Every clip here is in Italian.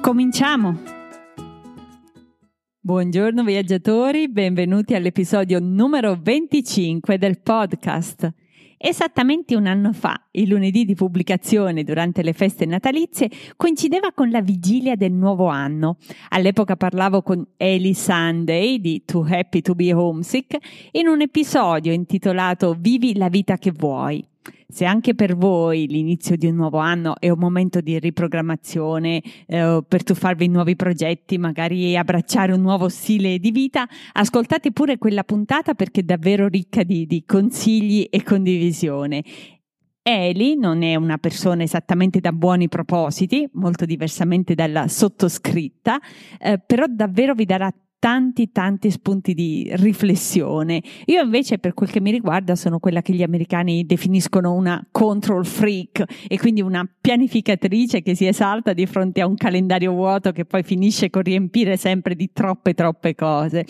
Cominciamo! Buongiorno viaggiatori, benvenuti all'episodio numero 25 del podcast. Esattamente un anno fa, il lunedì di pubblicazione durante le feste natalizie coincideva con la vigilia del nuovo anno. All'epoca parlavo con Ellie Sunday di Too Happy to Be Homesick in un episodio intitolato Vivi la vita che vuoi. Se anche per voi l'inizio di un nuovo anno è un momento di riprogrammazione eh, per tuffarvi in nuovi progetti, magari abbracciare un nuovo stile di vita, ascoltate pure quella puntata perché è davvero ricca di, di consigli e condivisione. Eli non è una persona esattamente da buoni propositi, molto diversamente dalla sottoscritta, eh, però davvero vi darà tanti tanti spunti di riflessione. Io invece per quel che mi riguarda sono quella che gli americani definiscono una control freak e quindi una pianificatrice che si esalta di fronte a un calendario vuoto che poi finisce con riempire sempre di troppe troppe cose.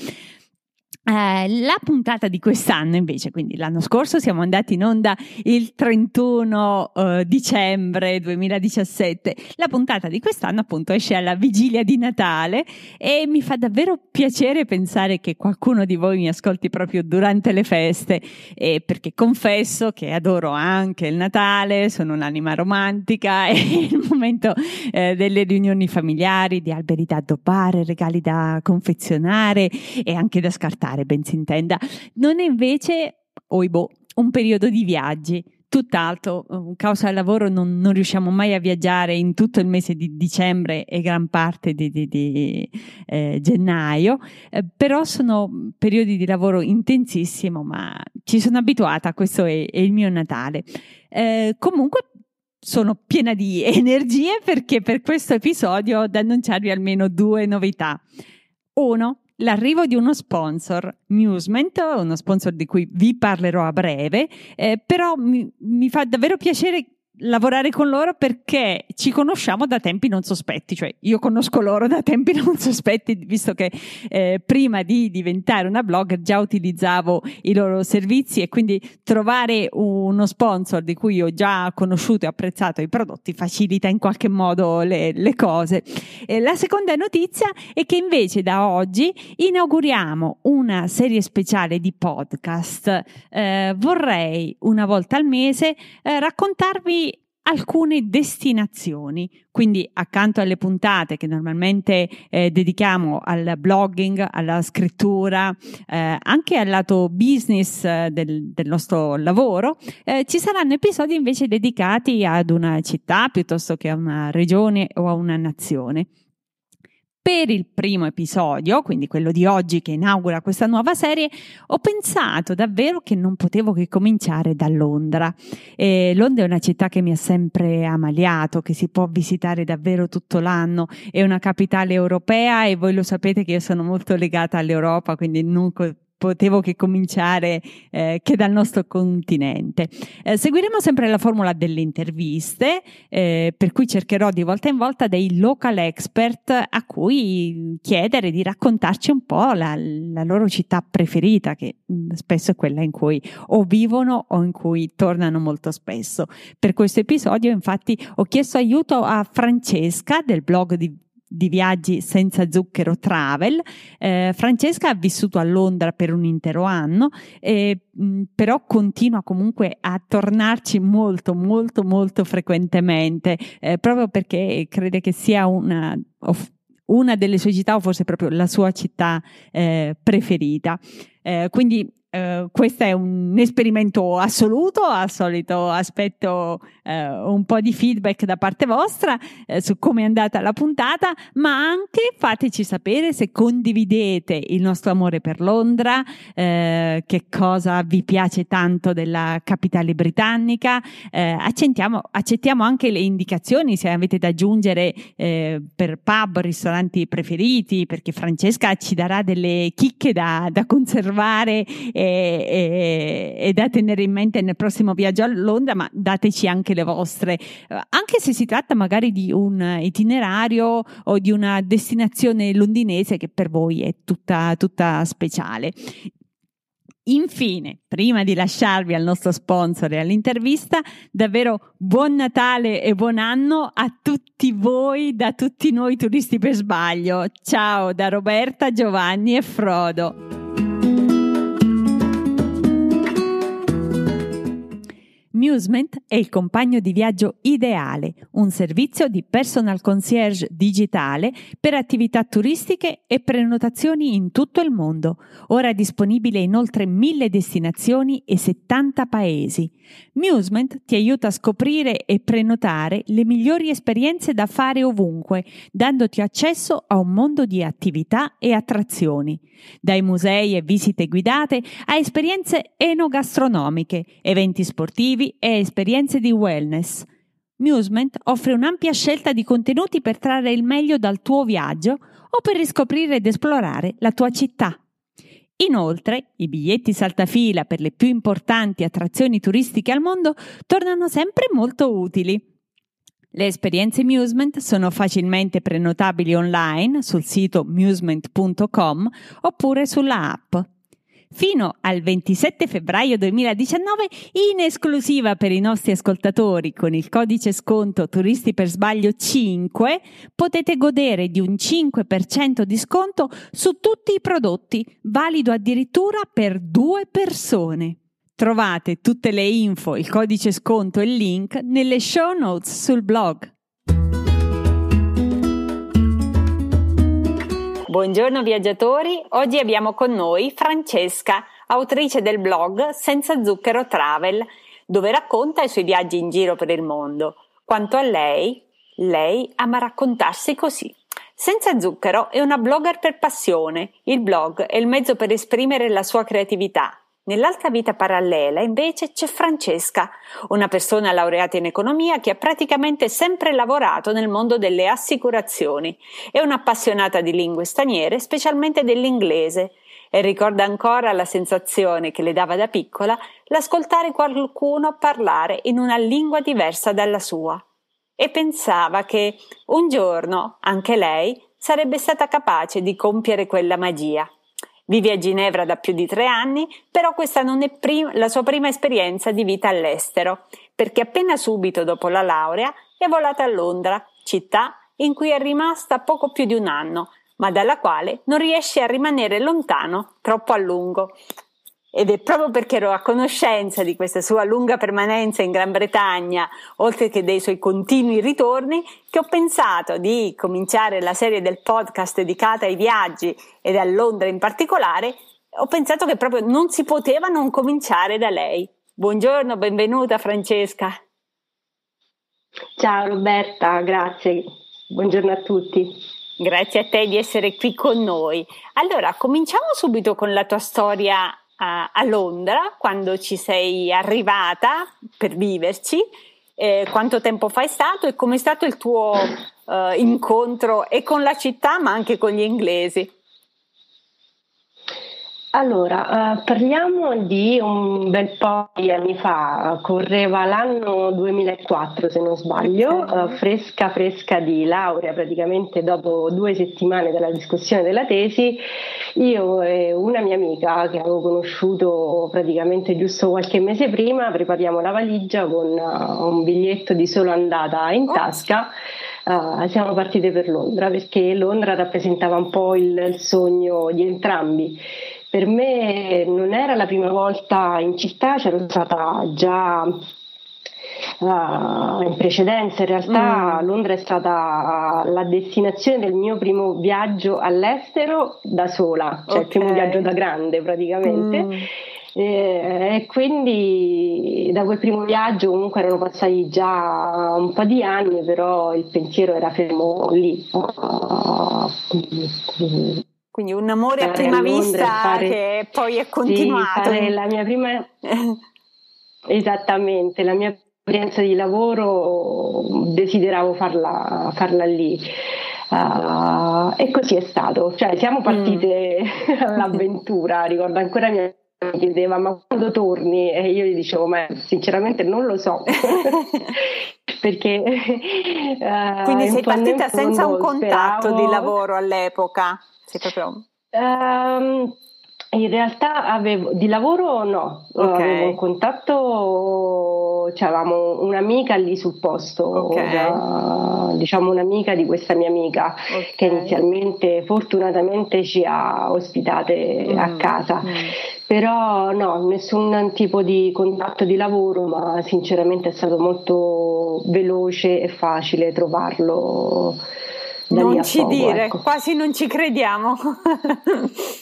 Eh, la puntata di quest'anno invece, quindi l'anno scorso siamo andati in onda il 31 eh, dicembre 2017, la puntata di quest'anno appunto esce alla vigilia di Natale e mi fa davvero piacere pensare che qualcuno di voi mi ascolti proprio durante le feste eh, perché confesso che adoro anche il Natale, sono un'anima romantica e il momento eh, delle riunioni familiari, di alberi da addobbare, regali da confezionare e anche da scartare viaggiare, ben si intenda, non è invece, oibo, un periodo di viaggi. Tutt'altro, causa del lavoro non, non, riusciamo mai a viaggiare in tutto il mese di dicembre e gran parte di, di, di eh, gennaio, eh, però sono periodi di lavoro intensissimo, ma ci sono abituata, questo è, è il mio Natale. Eh, comunque sono piena di energie perché per questo episodio ho da annunciarvi almeno due novità. Uno, l'arrivo di uno sponsor, Musement, uno sponsor di cui vi parlerò a breve, eh, però mi, mi fa davvero piacere lavorare con loro perché ci conosciamo da tempi non sospetti, cioè io conosco loro da tempi non sospetti, visto che eh, prima di diventare una blogger già utilizzavo i loro servizi e quindi trovare uno sponsor di cui ho già conosciuto e apprezzato i prodotti facilita in qualche modo le, le cose. Eh, la seconda notizia è che invece da oggi inauguriamo una serie speciale di podcast. Eh, vorrei una volta al mese eh, raccontarvi alcune destinazioni. Quindi accanto alle puntate che normalmente eh, dedichiamo al blogging, alla scrittura, eh, anche al lato business eh, del, del, nostro lavoro, eh, ci saranno episodi invece dedicati ad una città piuttosto che a una regione o a una nazione per il primo episodio, quindi quello di oggi che inaugura questa nuova serie, ho pensato davvero che non potevo che cominciare da Londra. E Londra è una città che mi ha sempre amaliato, che si può visitare davvero tutto l'anno, è una capitale europea e voi lo sapete che io sono molto legata all'Europa, quindi non potevo che cominciare eh, che dal nostro continente. Eh, seguiremo sempre la formula delle interviste, eh, per cui cercherò di volta in volta dei local expert a cui chiedere di raccontarci un po' la, la loro città preferita, che spesso è quella in cui o vivono o in cui tornano molto spesso. Per questo episodio, infatti, ho chiesto aiuto a Francesca del blog di di viaggi senza zucchero travel. Eh, Francesca ha vissuto a Londra per un intero anno, eh, però continua comunque a tornarci molto, molto, molto frequentemente, eh, proprio perché crede che sia una, una delle sue città o forse proprio la sua città eh, preferita. Eh, quindi Uh, questo è un esperimento assoluto, al solito aspetto uh, un po' di feedback da parte vostra uh, su come è andata la puntata, ma anche fateci sapere se condividete il nostro amore per Londra, che cosa vi piace tanto della capitale britannica, accettiamo, accettiamo, anche le indicazioni se avete da aggiungere per pub, ristoranti preferiti, perché Francesca ci darà delle chicche da, da conservare e, e, e, da tenere in mente nel prossimo viaggio a Londra, ma dateci anche le vostre, anche se si tratta magari di un itinerario o di una destinazione londinese che per voi è tutta, tutta speciale. Infine, prima di lasciarvi al nostro sponsor e all'intervista, davvero buon Natale e buon anno a tutti voi, da tutti noi turisti per sbaglio. Ciao da Roberta, Giovanni e Frodo. Musement è il compagno di viaggio ideale, un servizio di personal concierge digitale per attività turistiche e prenotazioni in tutto il mondo, ora disponibile in oltre mille destinazioni e 70 paesi. Musement ti aiuta a scoprire e prenotare le migliori esperienze da fare ovunque, dandoti accesso a un mondo di attività e attrazioni, dai musei e visite guidate a esperienze enogastronomiche, eventi sportivi e esperienze di wellness. Musement offre un'ampia scelta di contenuti per trarre il meglio dal tuo viaggio o per riscoprire ed esplorare la tua città. Inoltre, i biglietti saltafila per le più importanti attrazioni turistiche al mondo tornano sempre molto utili. Le esperienze Musement sono facilmente prenotabili online sul sito musement.com oppure sulla app. Fino al 27 febbraio 2019, in esclusiva per i nostri ascoltatori con il codice sconto Turisti per sbaglio 5, potete godere di un 5% di sconto su tutti i prodotti, valido addirittura per due persone. Trovate tutte le info, il codice sconto e il link nelle show notes sul blog. Buongiorno viaggiatori, oggi abbiamo con noi Francesca, autrice del blog Senza Zucchero Travel, dove racconta i suoi viaggi in giro per il mondo. Quanto a lei, lei ama raccontarsi così. Senza Zucchero è una blogger per passione. Il blog è il mezzo per esprimere la sua creatività, Nell'altra vita parallela invece c'è Francesca, una persona laureata in economia che ha praticamente sempre lavorato nel mondo delle assicurazioni. È un'appassionata di lingue straniere, specialmente dell'inglese, e ricorda ancora la sensazione che le dava da piccola l'ascoltare qualcuno parlare in una lingua diversa dalla sua. E pensava che un giorno anche lei sarebbe stata capace di compiere quella magia. Vive a Ginevra da più di tre anni, però questa non è prim- la sua prima esperienza di vita all'estero, perché appena subito dopo la laurea è volata a Londra, città in cui è rimasta poco più di un anno, ma dalla quale non riesce a rimanere lontano troppo a lungo. Ed è proprio perché ero a conoscenza di questa sua lunga permanenza in Gran Bretagna, oltre che dei suoi continui ritorni, che ho pensato di cominciare la serie del podcast dedicata ai viaggi ed a Londra in particolare. Ho pensato che proprio non si poteva non cominciare da lei. Buongiorno, benvenuta Francesca. Ciao Roberta, grazie. Buongiorno a tutti. Grazie a te di essere qui con noi. Allora, cominciamo subito con la tua storia a, a Londra quando ci sei arrivata per viverci. Eh, quanto tempo fa è stato e com'è stato il tuo eh, incontro e con la città ma anche con gli inglesi? Allora, eh, parliamo di un bel po' di anni fa, correva l'anno 2004 se non sbaglio, eh, fresca fresca di laurea, praticamente dopo due settimane dalla discussione della tesi, io e una mia amica che avevo conosciuto praticamente giusto qualche mese prima, prepariamo la valigia con uh, un biglietto di solo andata in tasca. Uh, siamo partite per Londra perché Londra rappresentava un po' il, il sogno di entrambi per me non era la prima volta in città, c'ero stata già Uh, in precedenza in realtà mm. Londra è stata la destinazione del mio primo viaggio all'estero da sola, cioè okay. il primo viaggio da grande praticamente. Mm. E, quindi da quel primo viaggio comunque erano passati già un po' di anni, però il pensiero era fermo lì. Quindi un amore a prima vista fare, che poi è continuato. Sì, la mia prima... Esattamente, la mia esperienza di lavoro desideravo farla, farla lì. Uh, e così è stato, cioè siamo partite mm. all'avventura, ricordo ancora mia mi chiedeva ma quando torni e io gli dicevo ma sinceramente non lo so perché uh, quindi sei partita senza un contatto speravo... di lavoro all'epoca sei proprio um, in realtà avevo di lavoro no, okay. avevo un contatto, avevamo un'amica lì sul posto, okay. una, diciamo un'amica di questa mia amica okay. che inizialmente fortunatamente ci ha ospitate mm. a casa. Mm. Però no, nessun tipo di contatto di lavoro, ma sinceramente è stato molto veloce e facile trovarlo. non ci poco, dire, ecco. quasi non ci crediamo.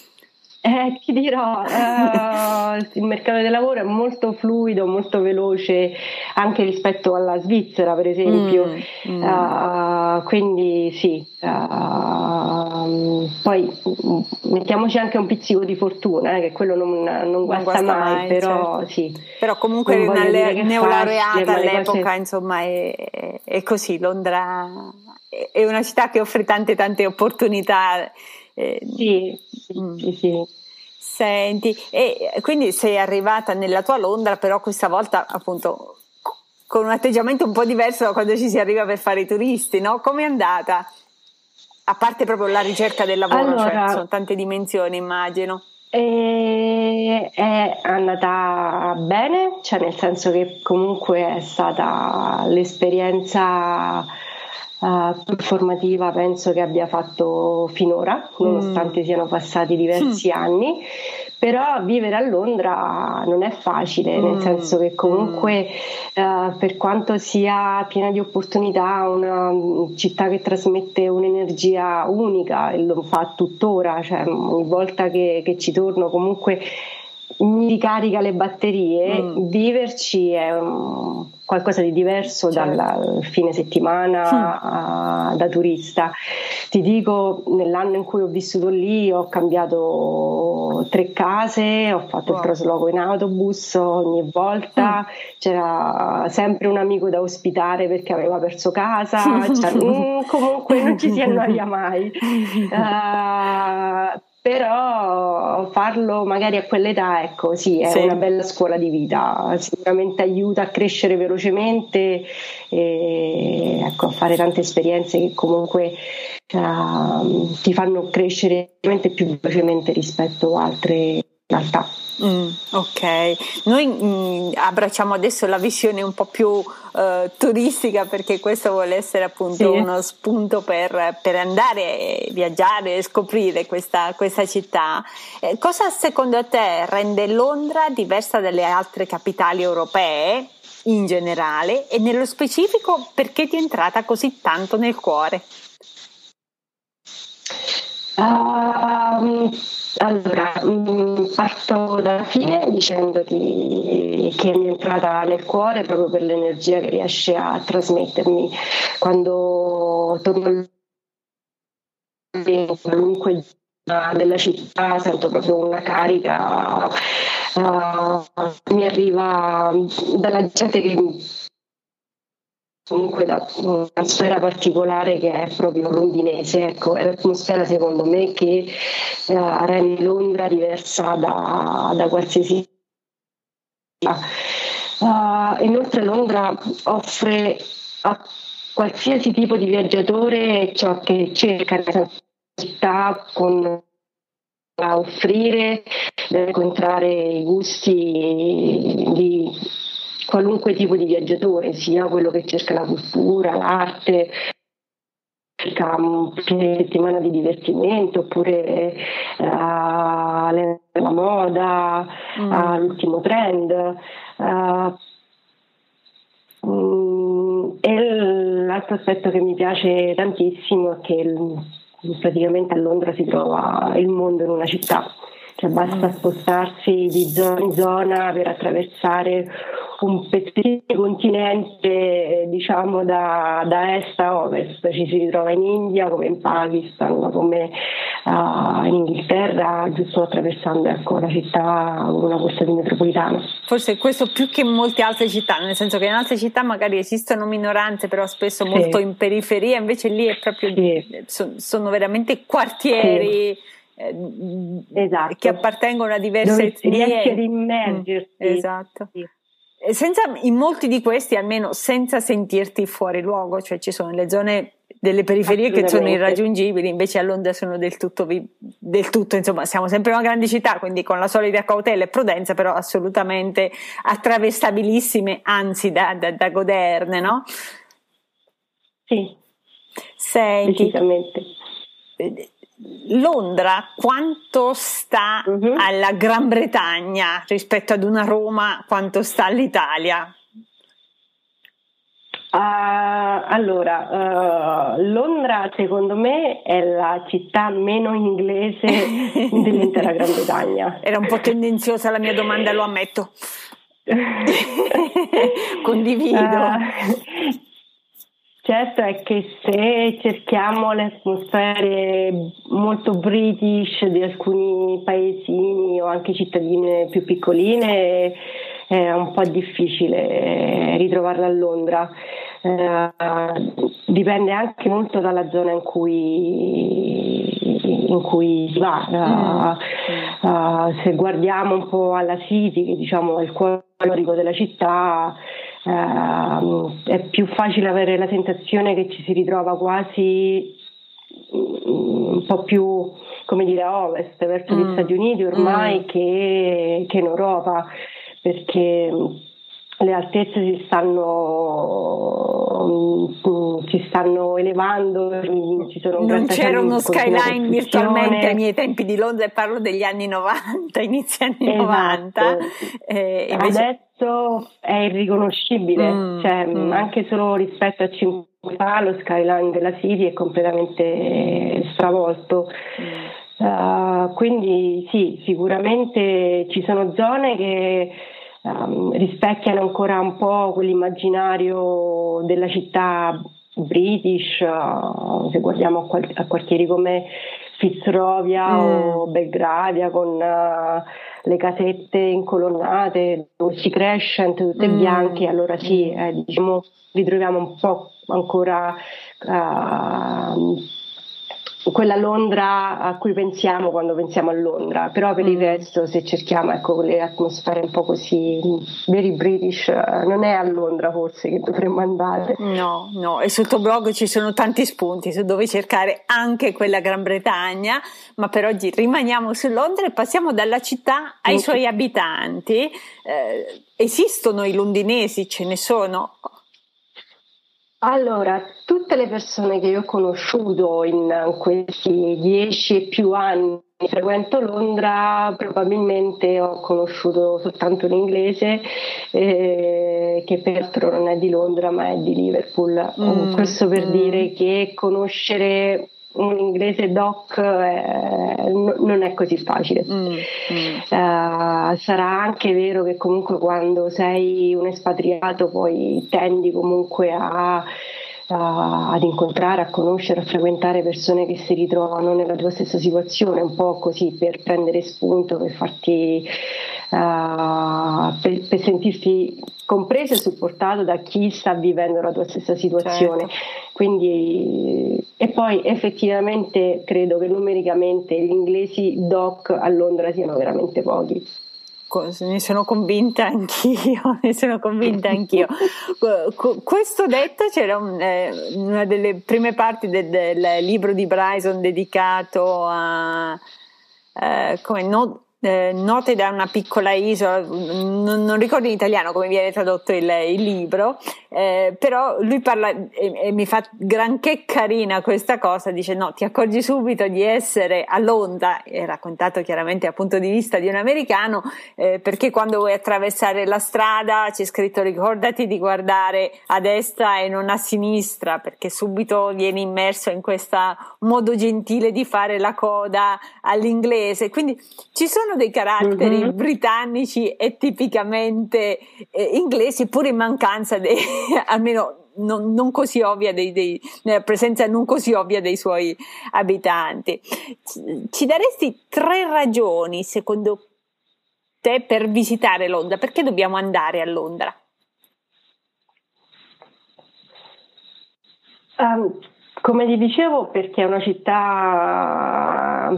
Eh, ti dirò, uh, il mercato del lavoro è molto fluido, molto veloce anche rispetto alla Svizzera, per esempio. Mm, mm. Uh, quindi sì, uh, poi mettiamoci anche un pizzico di fortuna, eh, che quello non, non, guasta, non mai, mai, però certo. sì. Però comunque una le- neolaureata all'epoca, cose... insomma, è, è, così. Londra è una città che offre tante tante opportunità. Eh, sì, sì, sì, sì. Senti, e quindi sei arrivata nella tua Londra, però questa volta appunto con un atteggiamento un po' diverso da quando ci si arriva per fare i turisti, no? Come è andata? A parte proprio la ricerca del lavoro, cioè, allora, cioè, sono tante dimensioni, immagino. è andata bene, cioè nel senso che comunque è stata l'esperienza uh, formativa penso che abbia fatto finora, nonostante mm. siano passati diversi mm. anni. Però vivere a Londra non è facile, mm. nel senso che comunque uh, per quanto sia piena di opportunità, una città che trasmette un'energia unica e lo fa tuttora, cioè ogni volta che, che ci torno comunque mi ricarica le batterie, mm. viverci è un, qualcosa di diverso certo. dal fine settimana mm. a, da turista. Ti dico, nell'anno in cui ho vissuto lì ho cambiato tre case, ho fatto wow. il trasloco in autobus ogni volta, mm. c'era sempre un amico da ospitare perché aveva perso casa, cioè, mm, comunque non ci si annoia mai. Uh, però farlo magari a quell'età, ecco, sì, è sì. una bella scuola di vita, sicuramente aiuta a crescere velocemente e ecco, a fare tante esperienze che comunque uh, ti fanno crescere più velocemente rispetto a altre realtà. Mm, ok, noi mm, abbracciamo adesso la visione un po' più uh, turistica perché questo vuole essere appunto sì. uno spunto per, per andare a viaggiare e scoprire questa, questa città. Eh, cosa secondo te rende Londra diversa dalle altre capitali europee in generale e nello specifico perché ti è entrata così tanto nel cuore? Um, allora, mm, parto dalla fine dicendoti che mi è entrata nel cuore proprio per l'energia che riesce a trasmettermi. Quando torno qualunque della città sento proprio una carica, uh, mi arriva dalla gente che comunque da un'atmosfera particolare che è proprio londinese, ecco, è l'atmosfera secondo me che eh, rende Londra diversa da, da qualsiasi uh, inoltre Londra offre a qualsiasi tipo di viaggiatore ciò che cerca nella città con a offrire, deve incontrare i gusti di qualunque tipo di viaggiatore, sia quello che cerca la cultura, l'arte, cerca un fine settimana di divertimento oppure uh, la moda, mm. uh, l'ultimo trend. Uh, e l'altro aspetto che mi piace tantissimo è che praticamente a Londra si trova il mondo in una città cioè basta spostarsi di zona in zona per attraversare un pezzettino di continente diciamo da, da, est a ovest, ci si ritrova in India come in Pakistan, come uh, in Inghilterra, giusto attraversando ecco, la città con una costa metropolitana. Forse questo più che in molte altre città, nel senso che in altre città magari esistono minoranze, però spesso sì. molto in periferia, invece lì è proprio sì. sono, veramente quartieri. Sì esatto. che appartengono a diverse etnie. Riesce ad immergersi. Mm, esatto. Sì. Senza, in molti di questi, almeno senza sentirti fuori luogo, cioè ci sono le zone delle periferie che sono irraggiungibili, invece a Londra sono del tutto, del tutto, insomma, siamo sempre una grande città, quindi con la solita cautela e prudenza, però assolutamente attraversabilissime, anzi da, da, da goderne, no? Sì. Senti, decisamente Londra quanto sta uh-huh. alla Gran Bretagna rispetto ad una Roma, quanto sta all'Italia? Uh, allora, uh, Londra secondo me è la città meno inglese dell'intera Gran Bretagna. Era un po' tendenziosa la mia domanda, lo ammetto. Condivido. Uh, Certo è che se cerchiamo le atmosfere molto british di alcuni paesini o anche cittadine più piccoline è un po' difficile ritrovarla a Londra. Eh, dipende anche molto dalla zona in cui, in cui si va. Uh, uh, se guardiamo un po' alla City, che diciamo è il cuore della città, uh, è più facile avere la sensazione che ci si ritrova quasi mm, un po' più come dire a ovest verso mm. gli Stati Uniti ormai mm. che, che in Europa perché le altezze si stanno, mm, si stanno elevando, ci sono non c'era uno skyline virtualmente ai miei tempi di Londra e parlo degli anni 90, inizi anni esatto. 90. Eh, invece... Adesso è irriconoscibile, mm, cioè, mm. anche solo rispetto a 5 anni fa lo skyline della City è completamente stravolto. Mm. Uh, quindi sì, sicuramente ci sono zone che um, rispecchiano ancora un po' quell'immaginario della città british, uh, se guardiamo a, qual- a, quartieri come Fitzrovia mm. o Belgravia con uh, le casette incolonnate si cresce tutte mm. bianche, allora sì, eh, diciamo, ritroviamo un po' ancora uh, quella Londra a cui pensiamo quando pensiamo a Londra, però per mm. il resto se cerchiamo ecco, quelle atmosfere un po' così very British, non è a Londra forse che dovremmo andare. No, no, e sul tuo blog ci sono tanti spunti su dove cercare anche quella Gran Bretagna, ma per oggi rimaniamo su Londra e passiamo dalla città ai mm. suoi abitanti. Eh, esistono i londinesi, ce ne sono? Allora, tutte le persone che io ho conosciuto in questi dieci e più anni che frequento Londra, probabilmente ho conosciuto soltanto l'inglese, eh, che peraltro non è di Londra ma è di Liverpool. Mm, Questo per mm. dire che conoscere un inglese doc eh, non è così facile. Mm, mm. Uh, sarà anche vero che comunque quando sei un espatriato poi tendi comunque a, ad incontrare, a conoscere, a frequentare persone che si ritrovano nella tua stessa situazione, un po' così per prendere spunto, per farti uh, per, per, sentirti compreso e supportato da chi sta vivendo la tua stessa situazione. Certo. Quindi, e poi effettivamente credo che numericamente gli inglesi doc a Londra siano veramente pochi. Ne sono convinta anch'io, ne sono convinta anch'io. Questo detto c'era un, eh, una delle prime parti del, del, libro di Bryson dedicato a eh, come no, eh, note da una piccola isola, non, non, ricordo in italiano come viene tradotto il, il libro, eh, però lui parla e, e, mi fa granché carina questa cosa, dice no, ti accorgi subito di essere a Londra, è raccontato chiaramente dal punto di vista di un americano, eh, perché quando vuoi attraversare la strada c'è scritto ricordati di guardare a destra e non a sinistra, perché subito vieni immerso in questo modo gentile di fare la coda all'inglese, quindi ci sono sono dei caratteri mm-hmm. britannici e tipicamente eh, inglesi, pur in mancanza dei, almeno non, non, così ovvia dei, dei, nella presenza non così ovvia dei suoi abitanti. Ci daresti tre ragioni, secondo te, per visitare Londra? Perché dobbiamo andare a Londra? Um, come ti dicevo, perché è una città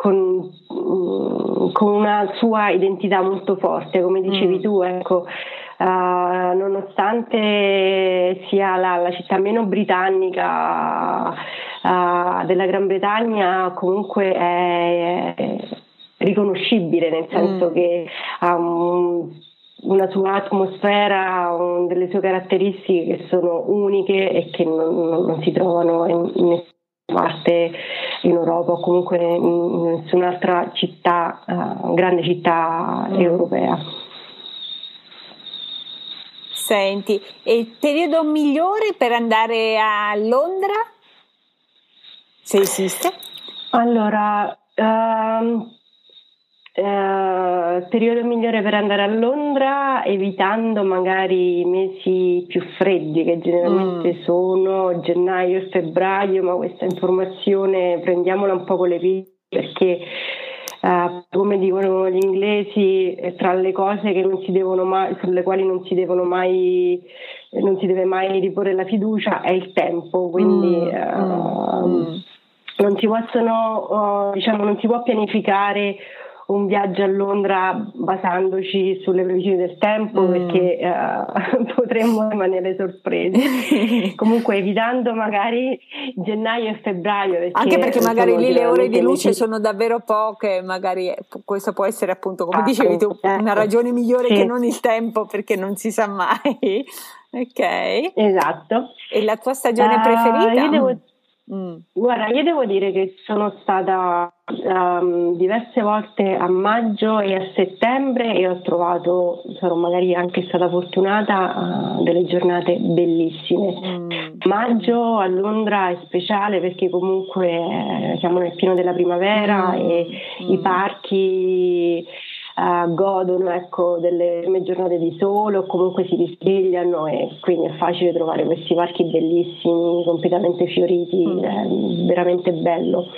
con, con, una sua identità molto forte, come dicevi mm. tu, ecco, uh, nonostante sia la, la, città meno britannica uh, della Gran Bretagna, comunque è, è riconoscibile, nel senso mm. che ha un una sua atmosfera, un, delle sue caratteristiche che sono uniche e che non, non si trovano in, in, nessuna parte in Europa o comunque in, nessun'altra città, uh, grande città mm. europea. Senti, e il periodo migliore per andare a Londra? Se esiste? Allora, uh, Uh, periodo migliore per andare a Londra evitando magari i mesi più freddi che generalmente mm. sono gennaio e febbraio ma questa informazione prendiamola un po' con le pinze perché uh, come dicono gli inglesi tra le cose che non si devono mai, sulle quali non si devono mai non si deve mai riporre la fiducia è il tempo quindi mm. Uh, mm. non si possono diciamo non si può pianificare un viaggio a Londra basandoci sulle previsioni del tempo mm. perché uh, potremmo rimanere sorpresi. Comunque evitando magari gennaio e febbraio. Perché Anche perché magari lì le ore di luce sono davvero poche, magari questo può essere appunto, come ah, dicevi tu, ecco. una ragione migliore sì. che non il tempo perché non si sa mai. ok. Esatto. E la tua stagione uh, preferita? Io devo Mm. Guarda, io devo dire che sono stata um, diverse volte a maggio e a settembre e ho trovato, sarò magari anche stata fortunata, uh, delle giornate bellissime. Mm. Maggio a Londra è speciale perché comunque eh, siamo nel pieno della primavera mm. e i mm. parchi uh, godono ecco, delle prime giornate di sole o comunque si risvegliano e quindi è facile trovare questi parchi bellissimi, completamente fioriti, mm. è veramente bello.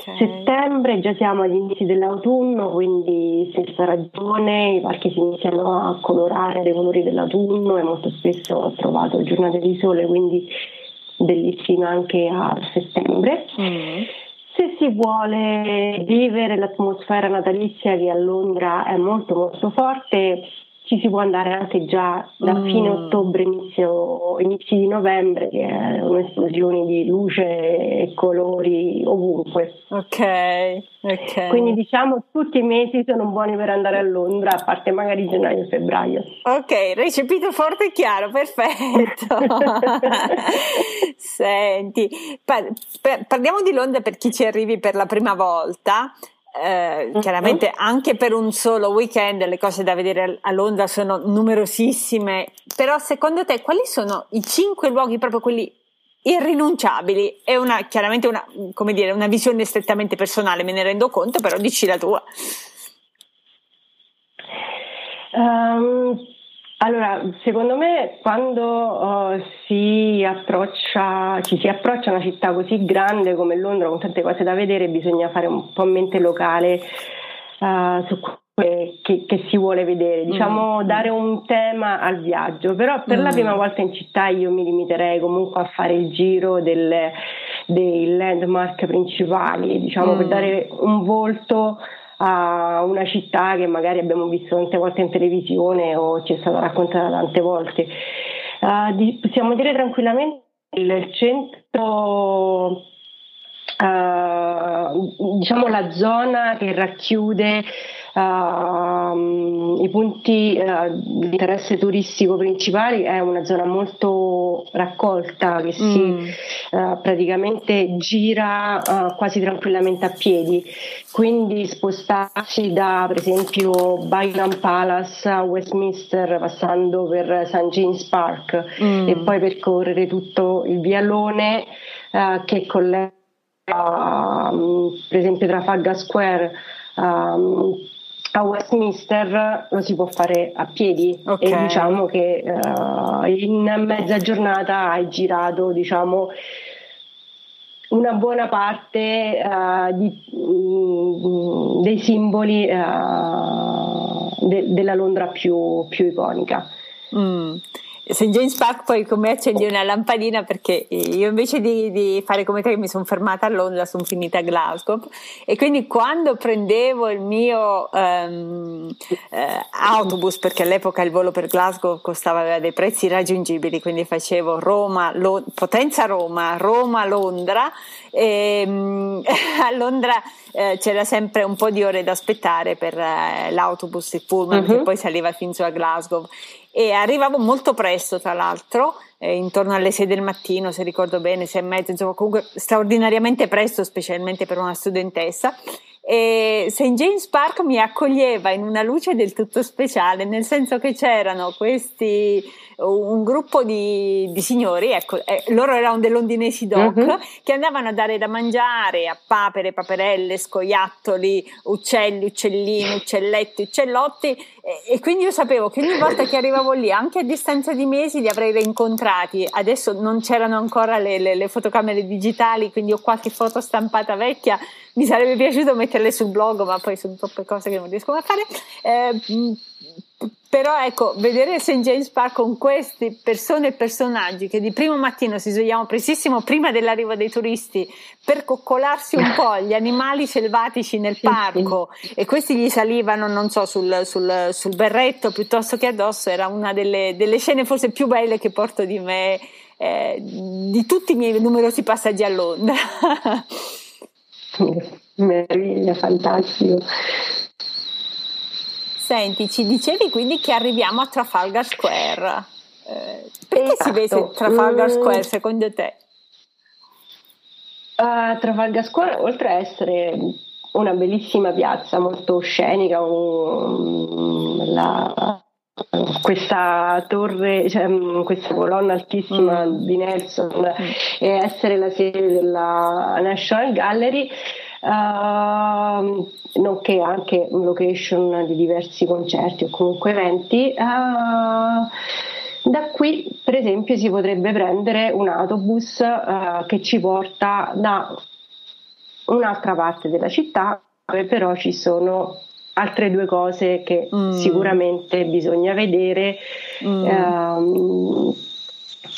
Okay. Settembre già siamo agli inizi dell'autunno, quindi senza ragione i parchi si iniziano a colorare dei colori dell'autunno e molto spesso ho trovato giornate di sole, quindi bellissime anche a settembre. Mm. Se si vuole vivere l'atmosfera natalizia che a Londra è molto molto forte, ci si può andare anche già da mm. fine ottobre, inizio, inizio di novembre, che è un'esplosione di luce e colori ovunque. Ok, ok. Quindi diciamo tutti i mesi sono buoni per andare a Londra, a parte magari gennaio e febbraio. Ok, recepito forte e chiaro, perfetto. Senti, par- par- parliamo di Londra per chi ci arrivi per la prima volta. Eh, chiaramente anche per un solo weekend le cose da vedere a Londra sono numerosissime, però secondo te quali sono i cinque luoghi proprio quelli irrinunciabili? È una, chiaramente una, come dire, una visione strettamente personale, me ne rendo conto, però dici la tua. Um, allora, secondo me quando uh, si approccia, ci si approccia a una città così grande come Londra con tante cose da vedere, bisogna fare un po' mente locale uh, su quello che, che, si vuole vedere, diciamo mm. dare un tema al viaggio, però per mm. la prima volta in città io mi limiterei comunque a fare il giro del, dei landmark principali, diciamo mm. per dare un volto a una città che magari abbiamo visto tante volte in televisione o ci è stata raccontata tante volte. Uh, di, possiamo dire tranquillamente il centro, uh, diciamo la zona che racchiude uh, i punti uh, di interesse turistico principali è una zona molto raccolta che si mm. uh, praticamente gira quasi tranquillamente a piedi quindi spostarsi da per esempio Buckingham Palace a Westminster passando per St. James Park mm. e poi percorrere tutto il vialone che collega per esempio Trafalgar Square um, a Westminster lo si può fare a piedi okay. e diciamo che uh, in mezza giornata hai girato diciamo una buona parte uh, di, um, dei simboli uh, de- della Londra più, più iconica. Mm. St. James Park poi come accendi una lampadina perché io invece di, di fare come te mi sono fermata a Londra sono finita a Glasgow e quindi quando prendevo il mio um, eh, autobus perché all'epoca il volo per Glasgow costava aveva dei prezzi raggiungibili quindi facevo Roma, Lo, Potenza Roma, Roma, Londra e um, a Londra eh, c'era sempre un po' di ore da aspettare per eh, l'autobus, il pullman uh-huh. che poi saliva fin su a Glasgow e arrivavo molto presto tra l'altro, eh, intorno alle 6 del mattino se ricordo bene, 6 e mezza, insomma comunque straordinariamente presto specialmente per una studentessa e St. James Park mi accoglieva in una luce del tutto speciale, nel senso che c'erano questi un gruppo di, di signori, ecco, eh, loro erano dei londinesi doc, uh-huh. che andavano a dare da mangiare a papere, paperelle, scoiattoli, uccelli, uccellini, uccelletti, uccellotti e, e, quindi io sapevo che ogni volta che arrivavo lì, anche a distanza di mesi, li avrei rincontrati. Adesso non c'erano ancora le, le, le fotocamere digitali, quindi ho qualche foto stampata vecchia, mi sarebbe piaciuto metterle sul blog, ma poi sono troppe cose che non riesco a fare. Eh, però ecco, vedere St. James Park con queste persone e personaggi che di primo mattino si svegliamo prestissimo prima dell'arrivo dei turisti per coccolarsi un po' gli animali selvatici nel parco e questi gli salivano, non so, sul, sul, sul berretto piuttosto che addosso, era una delle, delle, scene forse più belle che porto di me, eh, di tutti i miei numerosi passaggi a Londra. Meraviglia, fantastico. Senti, ci dicevi quindi che arriviamo a Trafalgar Square. Eh, perché esatto. si vede esatto. Trafalgar Square secondo te? Uh, Trafalgar Square, oltre a essere una bellissima piazza molto scenica, un, la, questa torre, cioè, questa colonna altissima mm. di Nelson mm. e essere la sede della National Gallery uh, nonché anche location di diversi concerti o comunque eventi. Uh, da qui, per esempio, si potrebbe prendere un autobus uh, che ci porta da un'altra parte della città, dove però ci sono altre due cose che mm. sicuramente bisogna vedere. Mm. Um,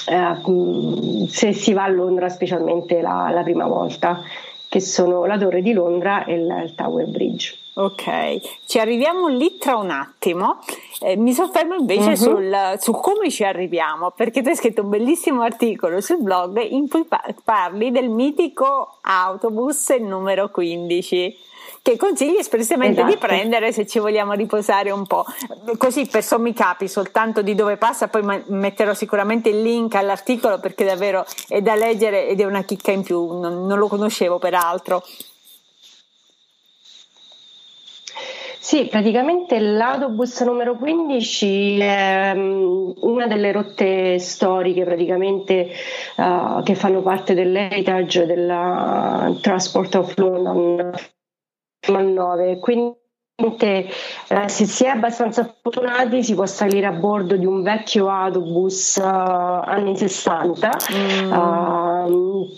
uh, se si va a Londra, specialmente la, la prima volta che sono la Torre di Londra e il Tower Bridge. Ok, ci arriviamo lì tra un attimo. Eh, mi soffermo invece uh-huh. sul, su come ci arriviamo, perché tu hai scritto un bellissimo articolo sul blog in cui parli del mitico autobus numero 15 che consigli espressamente esatto. di prendere se ci vogliamo riposare un po'. Così per sommi capi soltanto di dove passa, poi metterò sicuramente il link all'articolo perché davvero è da leggere ed è una chicca in più, non, non lo conoscevo peraltro. Sì, praticamente l'autobus numero 15 è um, una delle rotte storiche praticamente uh, che fanno parte dell'heritage della Transport of London 9, quindi eh, se si è abbastanza fortunati si può salire a bordo di un vecchio autobus uh, anni 60 mm. uh,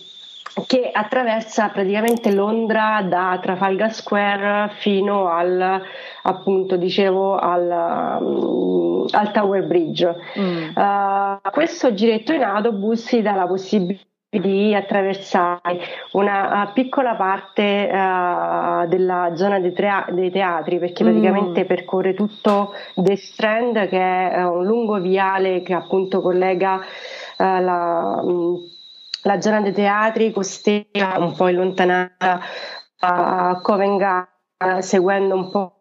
che attraversa praticamente Londra da Trafalgar Square fino al appunto dicevo al, um, al Tower Bridge. Mm. Uh, questo giretto in autobus si dà la possibilità di attraversare una uh, piccola parte uh, della zona dei, trea- dei, teatri perché praticamente mm. percorre tutto The Strand che è uh, un lungo viale che appunto collega la, um, la, zona dei teatri costiera un po' allontanata a Covent Garden seguendo un po'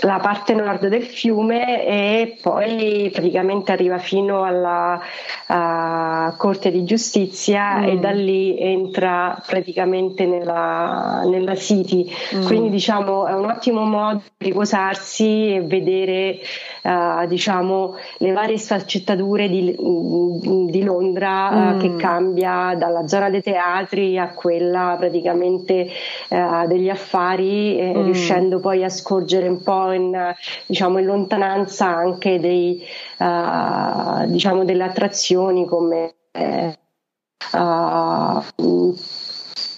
la parte nord del fiume e poi praticamente arriva fino alla, uh, Corte di Giustizia mm. e da lì entra praticamente nella, nella City. Mm. Quindi diciamo è un ottimo modo di riposarsi e vedere uh, diciamo, le varie sfaccettature di, di Londra mm. che cambia dalla zona dei teatri a quella praticamente degli affari, eh, mm. riuscendo poi a scorgere un po' in, diciamo, in lontananza anche dei, diciamo, delle attrazioni come eh,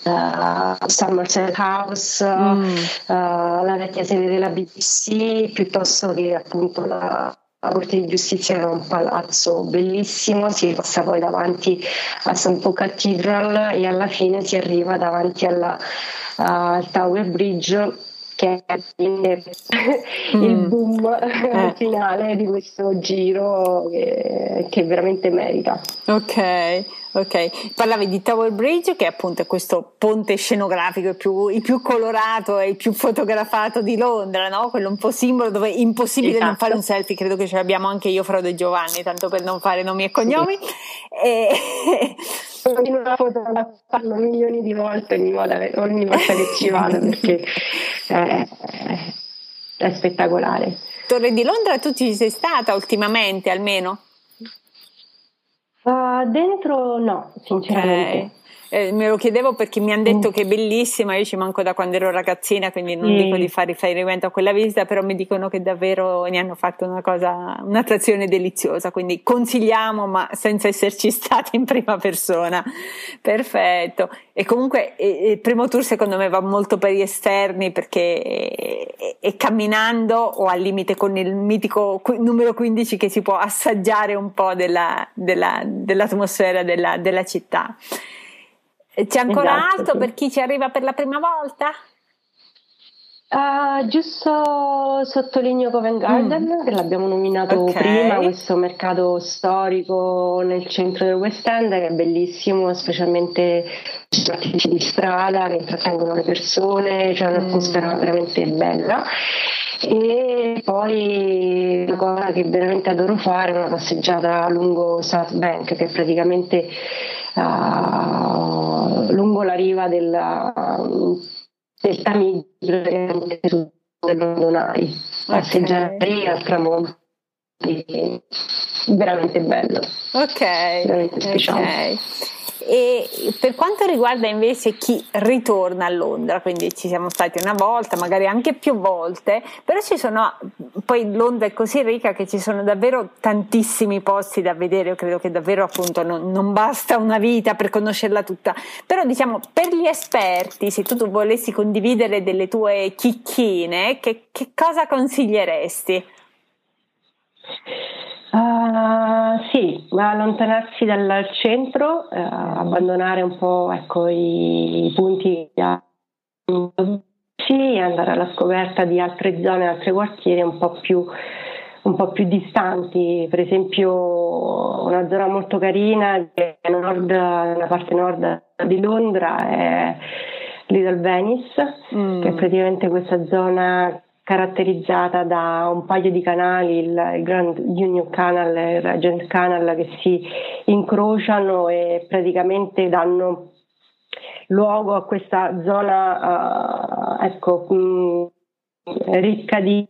uh, uh, Somerset House, mm. uh, la vecchia sede della BBC, piuttosto che appunto la, la Corte di Giustizia è un palazzo bellissimo, si passa poi davanti a St. Paul Cathedral e alla fine si arriva davanti alla, uh, al Tower Bridge che è mm. il boom eh. finale di questo giro che, che veramente merita. Ok, ok. Parlavi di Tower Bridge, che appunto è questo ponte scenografico il più, il più colorato e il più fotografato di Londra, no? Quello un po' simbolo dove è impossibile esatto. non fare un selfie, credo che ce l'abbiamo anche io, Frodo e Giovanni, tanto per non fare nomi e cognomi. Sì. E... foto la fanno milioni di volte ogni volta, ogni volta che ci vado perché è, è spettacolare. Torre di Londra tu ci sei stata ultimamente almeno? Uh, dentro no, sinceramente. Okay. Eh, me lo chiedevo perché mi hanno detto mm. che è bellissima, io ci manco da quando ero ragazzina, quindi non mm. dico di fare riferimento a quella visita, però mi dicono che davvero ne hanno fatto una cosa, un'attrazione deliziosa, quindi consigliamo ma senza esserci stati in prima persona. Perfetto. E comunque il primo tour secondo me va molto per gli esterni perché è camminando o al limite con il mitico numero 15 che si può assaggiare un po' della, della, dell'atmosfera della, della città. C'è ancora esatto, altro sì. per chi ci arriva per la prima volta? Uh, giusto sottolineo Covent Garden, mm. che l'abbiamo nominato okay. prima, questo mercato storico nel centro del West End che è bellissimo, specialmente i di strada che intrattengono le persone, c'è un'atmosfera mm. veramente bella. E poi una cosa che veramente adoro fare è una passeggiata lungo South Bank, che è praticamente uh, lungo la riva della, del Tamigi del Londonai, passeggiare okay. al tramonto. Veramente bello. Ok. Veramente. Okay. E per quanto riguarda invece chi ritorna a Londra, quindi ci siamo stati una volta, magari anche più volte, però ci sono, poi Londra è così ricca che ci sono davvero tantissimi posti da vedere, io credo che davvero appunto non, non basta una vita per conoscerla tutta, però diciamo per gli esperti, se tu, tu volessi condividere delle tue chicchine, che, che cosa consiglieresti? Uh, sì, allontanarsi dal centro, uh, abbandonare un po' ecco, i, punti sì, andare alla scoperta di altre zone, altri quartieri un po' più un po' più distanti, per esempio una zona molto carina nord, nella parte nord di Londra è Little Venice, mm. che è praticamente questa zona caratterizzata da un paio di canali, il, il Grand Union Canal e il Regent Canal che si incrociano e praticamente danno luogo a questa zona uh, ecco, mh, ricca di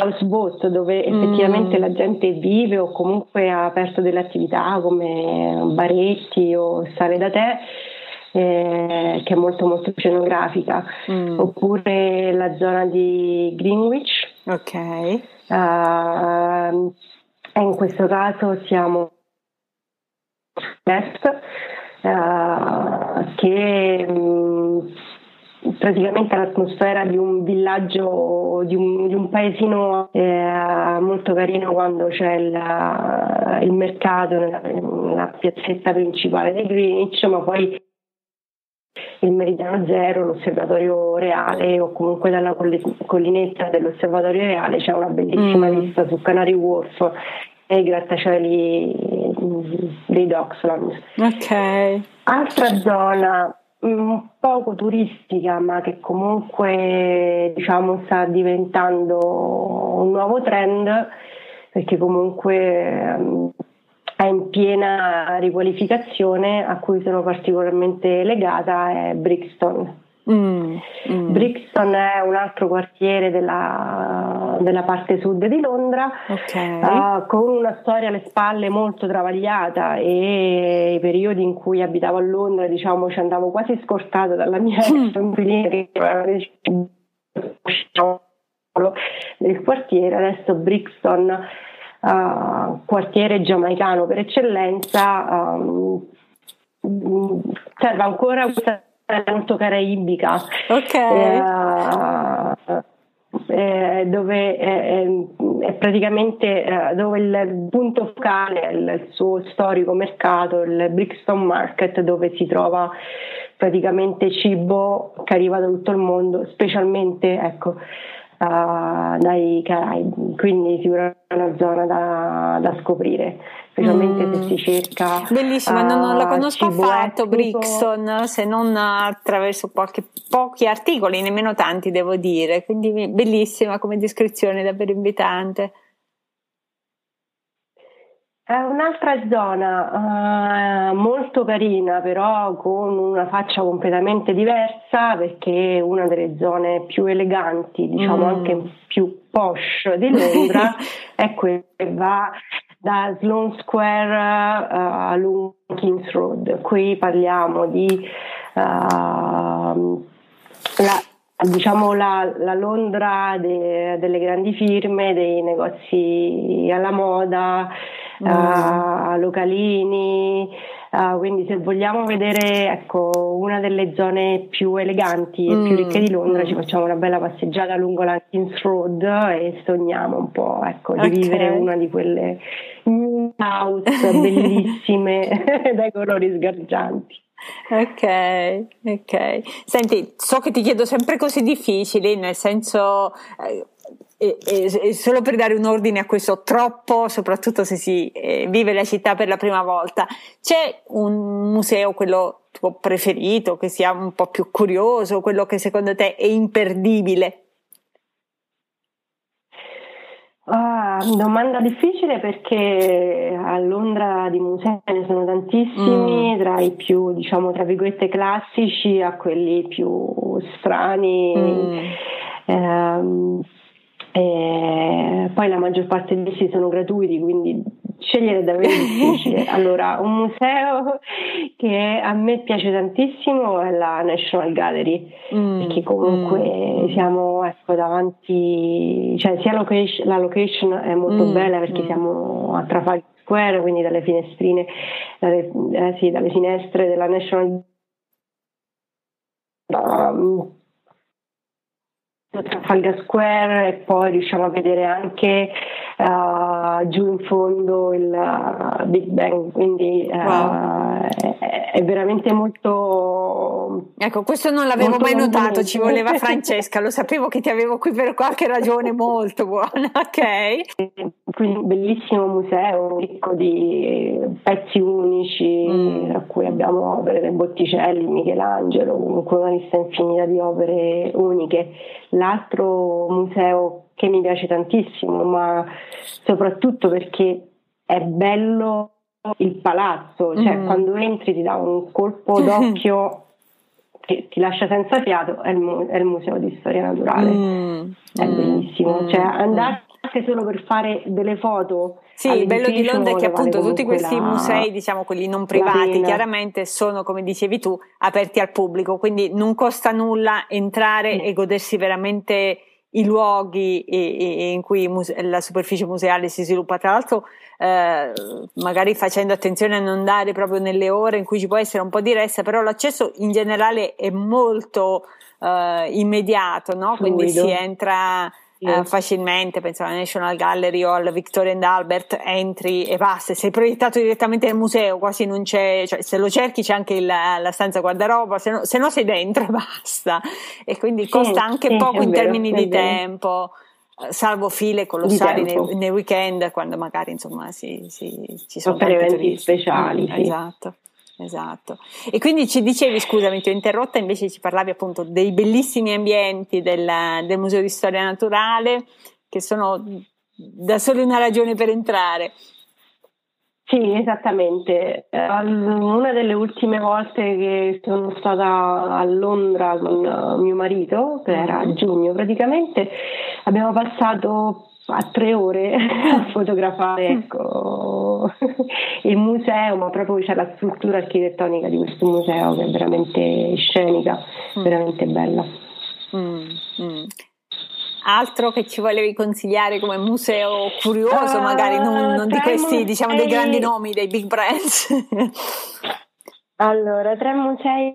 houseboat dove effettivamente mm. la gente vive o comunque ha aperto delle attività come baretti o sale da tè eh, che è molto molto scenografica, mm. oppure la zona di Greenwich. Ok. Uh, e in questo caso siamo est, uh, che um, praticamente l'atmosfera di un villaggio, di un, di un paesino eh, molto carino quando c'è il, il mercato nella, nella, piazzetta principale di Greenwich, ma poi il Meridiano Zero, l'Osservatorio Reale o comunque dalla collinetta dell'Osservatorio Reale c'è una bellissima mm. vista su Canary Wharf e i grattacieli mm, dei Dockslands. Ok. Altra zona mm, poco turistica ma che comunque diciamo sta diventando un nuovo trend perché comunque è in piena riqualificazione a cui sono particolarmente legata è Brixton. Mm, mm. Brixton è un altro quartiere della, della parte sud di Londra okay. uh, con una storia alle spalle molto travagliata e i periodi in cui abitavo a Londra diciamo ci andavo quasi scortato dalla mia ex coinquilina che del quartiere adesso Brixton uh, quartiere giamaicano per eccellenza um, serve ancora questa molto caraibica. Ok. Eh, eh, dove è, è praticamente eh, dove il punto focale è il, suo storico mercato, il Brixton Market, dove si trova praticamente cibo che arriva da tutto il mondo, specialmente ecco, uh, dai Caraibi, quindi sicuramente è una zona da, da scoprire specialmente mm. se si cerca. Bellissima, uh, non, la conosco affatto Brixton, se non attraverso qualche, pochi articoli, nemmeno tanti devo dire, quindi bellissima come descrizione, davvero invitante. È un'altra zona uh, molto carina, però con una faccia completamente diversa, perché è una delle zone più eleganti, diciamo mm. anche più posh di Londra, è quella che va da Sloane Square uh, a lungo Kings Road. Qui parliamo di uh, la, diciamo la, la Londra de, delle grandi firme, dei negozi alla moda, mm. uh, localini. Uh, quindi se vogliamo vedere ecco, una delle zone più eleganti e mm. più ricche di Londra ci facciamo una bella passeggiata lungo la Kings Road e sogniamo un po' ecco, di okay. vivere una di quelle house bellissime dai colori sgargianti. Ok, ok. Senti, so che ti chiedo sempre cose difficili, nel senso, eh, e, e, solo per dare un ordine a questo troppo, soprattutto se si eh, vive la città per la prima volta, c'è un museo, quello tuo preferito, che sia un po' più curioso, quello che secondo te è imperdibile? Ah, domanda difficile perché a Londra di musei ne sono tantissimi, mm. tra i più, diciamo, tra virgolette classici a quelli più strani. Mm. Ehm, e poi la maggior parte di essi sono gratuiti, quindi scegliere è davvero difficile. Allora, un museo che a me piace tantissimo è la National Gallery, mm, perché comunque mm. siamo ecco, davanti, cioè sia location, la location è molto mm, bella perché mm. siamo a Trafalgar Square, quindi dalle finestrine, dalle, eh, sì, dalle finestre della National um, Trafalgar Square e poi riusciamo a vedere anche uh, giù in fondo il uh, Big Bang, quindi uh, wow. È, veramente molto... Ecco, questo non l'avevo mai notato, ci voleva Francesca, lo sapevo che ti avevo qui per qualche ragione molto buona, ok? Quindi bellissimo museo, ricco di pezzi unici, mm. tra cui abbiamo opere del Botticelli, Michelangelo, comunque una lista infinita di opere uniche L'altro museo che mi piace tantissimo, ma soprattutto perché è bello il palazzo, cioè mm. quando entri ti dà un colpo d'occhio che ti lascia senza fiato, è il, mu- è il Museo di Storia Naturale. Mm. È bellissimo, mm. cioè andare anche solo per fare delle foto. Sì, il bello di Londra è che appunto tutti questi la, musei, diciamo quelli non privati, chiaramente sono, come dicevi tu, aperti al pubblico, quindi non costa nulla entrare mm. e godersi veramente i luoghi in cui la superficie museale si sviluppa. Tra l'altro, eh, magari facendo attenzione a non andare proprio nelle ore in cui ci può essere un po' di ressa, però l'accesso in generale è molto eh, immediato, no? Quindi si entra eh, facilmente, penso alla National Gallery o al Victoria and Albert, entri e basta, sei proiettato direttamente nel museo, quasi non c'è, cioè se lo cerchi c'è anche il, la stanza guardaroba, se no, se no, sei dentro e basta. E quindi sì, costa anche sì, poco in vero, termini di vero. tempo eh, salvo file colossali nei, nei, weekend quando magari insomma si, si, ci sono eventi speciali. Sì. Esatto. Esatto. E quindi ci dicevi, scusami, ti ho interrotta, invece ci parlavi appunto dei bellissimi ambienti del, del Museo di Storia Naturale, che sono da soli una ragione per entrare. Sì, esattamente. Una delle ultime volte che sono stata a Londra con mio marito, che era a giugno praticamente, abbiamo passato a tre ore a fotografare mm. ecco, il museo, ma proprio c'è la struttura architettonica di questo museo che è veramente scenica, mm. veramente bella. Mm, mm. Altro che ci volevi consigliare come museo curioso, uh, magari non, non di questi, musei... diciamo, dei grandi nomi, dei big brands? allora, tre musei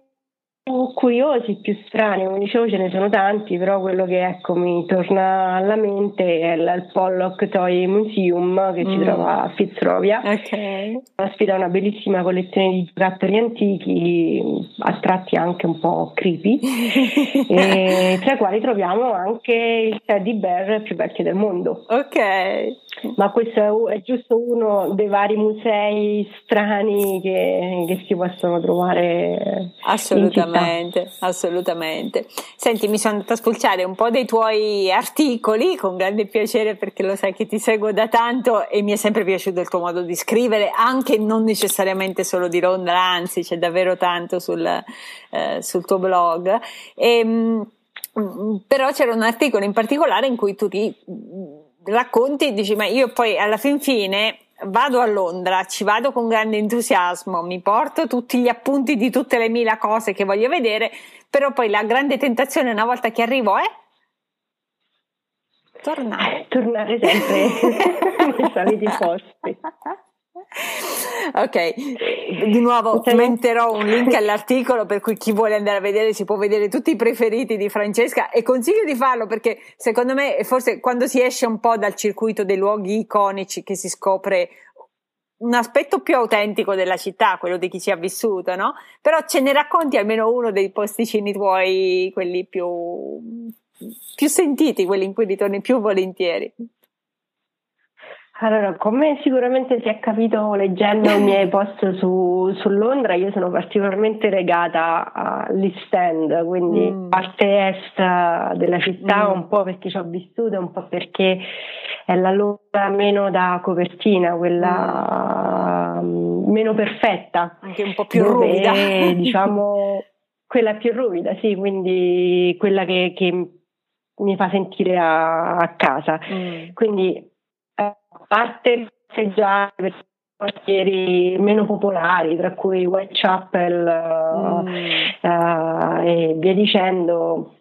curiosi, più strani, come dicevo ce ne sono tanti, però quello che ecco, mi torna alla mente è il Pollock Toy Museum che mm. si trova a Fitzrovia. Okay. Ospita una bellissima collezione di giocattoli antichi, a tratti anche un po' creepy, e, tra i quali troviamo anche il teddy bear più vecchio del mondo. Ok. Ma questo è giusto uno dei vari musei strani che, che si possono trovare. Assolutamente, assolutamente. Senti, mi sono andata a spulciare un po' dei tuoi articoli con grande piacere perché lo sai che ti seguo da tanto e mi è sempre piaciuto il tuo modo di scrivere, anche non necessariamente solo di Londra, anzi c'è davvero tanto sul, eh, sul tuo blog. E, ehm, però c'era un articolo in particolare in cui tu ti racconti e dici ma io poi alla fin fine vado a Londra, ci vado con grande entusiasmo, mi porto tutti gli appunti di tutte le mille cose che voglio vedere, però poi la grande tentazione una volta che arrivo è tornare. Tornare sempre nei soliti posti. Ok, di nuovo metterò un link all'articolo per cui chi vuole andare a vedere si può vedere tutti i preferiti di Francesca e consiglio di farlo perché secondo me forse quando si esce un po' dal circuito dei luoghi iconici che si scopre un aspetto più autentico della città, quello di chi ci ha vissuto, no? Però ce ne racconti almeno uno dei posticini tuoi, quelli più, più sentiti, quelli in cui ritorni più volentieri. Allora, come sicuramente si è capito leggendo i miei post su, su Londra, io sono particolarmente legata all'East End, quindi mm. parte est della città, mm. un po' perché ci ho vissuto, un po' perché è la Londra meno da copertina, quella mm. meno perfetta. Anche un po' più dove, ruvida. diciamo, quella più ruvida, sì, quindi quella che, che mi fa sentire a, a casa. Mm. Quindi parte passeggiare per quartieri meno popolari, tra cui Whitechapel mm. uh, e via dicendo.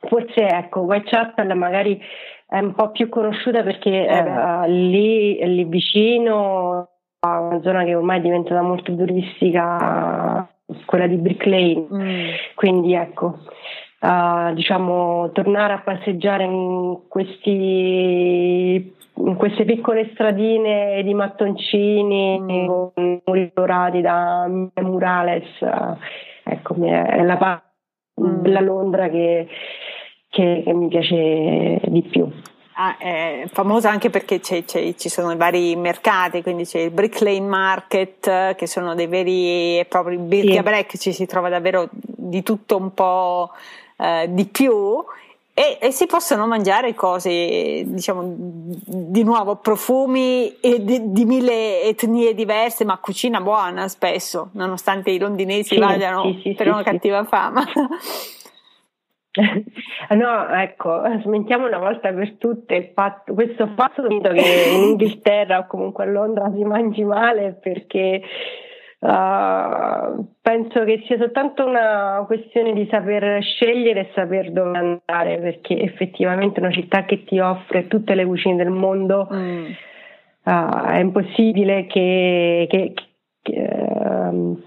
Forse ecco, Whitechapel magari è un po' più conosciuta perché eh uh, lì, lì vicino a una zona che ormai è diventata molto turistica, quella di Brick Lane. Mm. Quindi ecco, uh, diciamo, tornare a passeggiare in questi in queste piccole stradine di mattoncini mm. con muri dorati da murales, ecco, è la parte mm. della Londra che, che, che, mi piace di più. Ah, è famosa anche perché c'è, c'è, ci sono i vari mercati, quindi c'è il Brick Lane Market, che sono dei veri e propri birria break, ci si trova davvero di tutto un po' eh, di più e, e, si possono mangiare cose, diciamo, di nuovo, profumi di, di, mille etnie diverse, ma cucina buona spesso, nonostante i londinesi sì, vadano sì, sì, per una cattiva fama. No, ecco, smentiamo una volta per tutte fatto, questo fatto che in Inghilterra o comunque a Londra si mangi male perché Uh, penso che sia soltanto una questione di saper scegliere e saper dove andare, perché effettivamente una città che ti offre tutte le cucine del mondo mm. uh, è impossibile che, che, che, uh,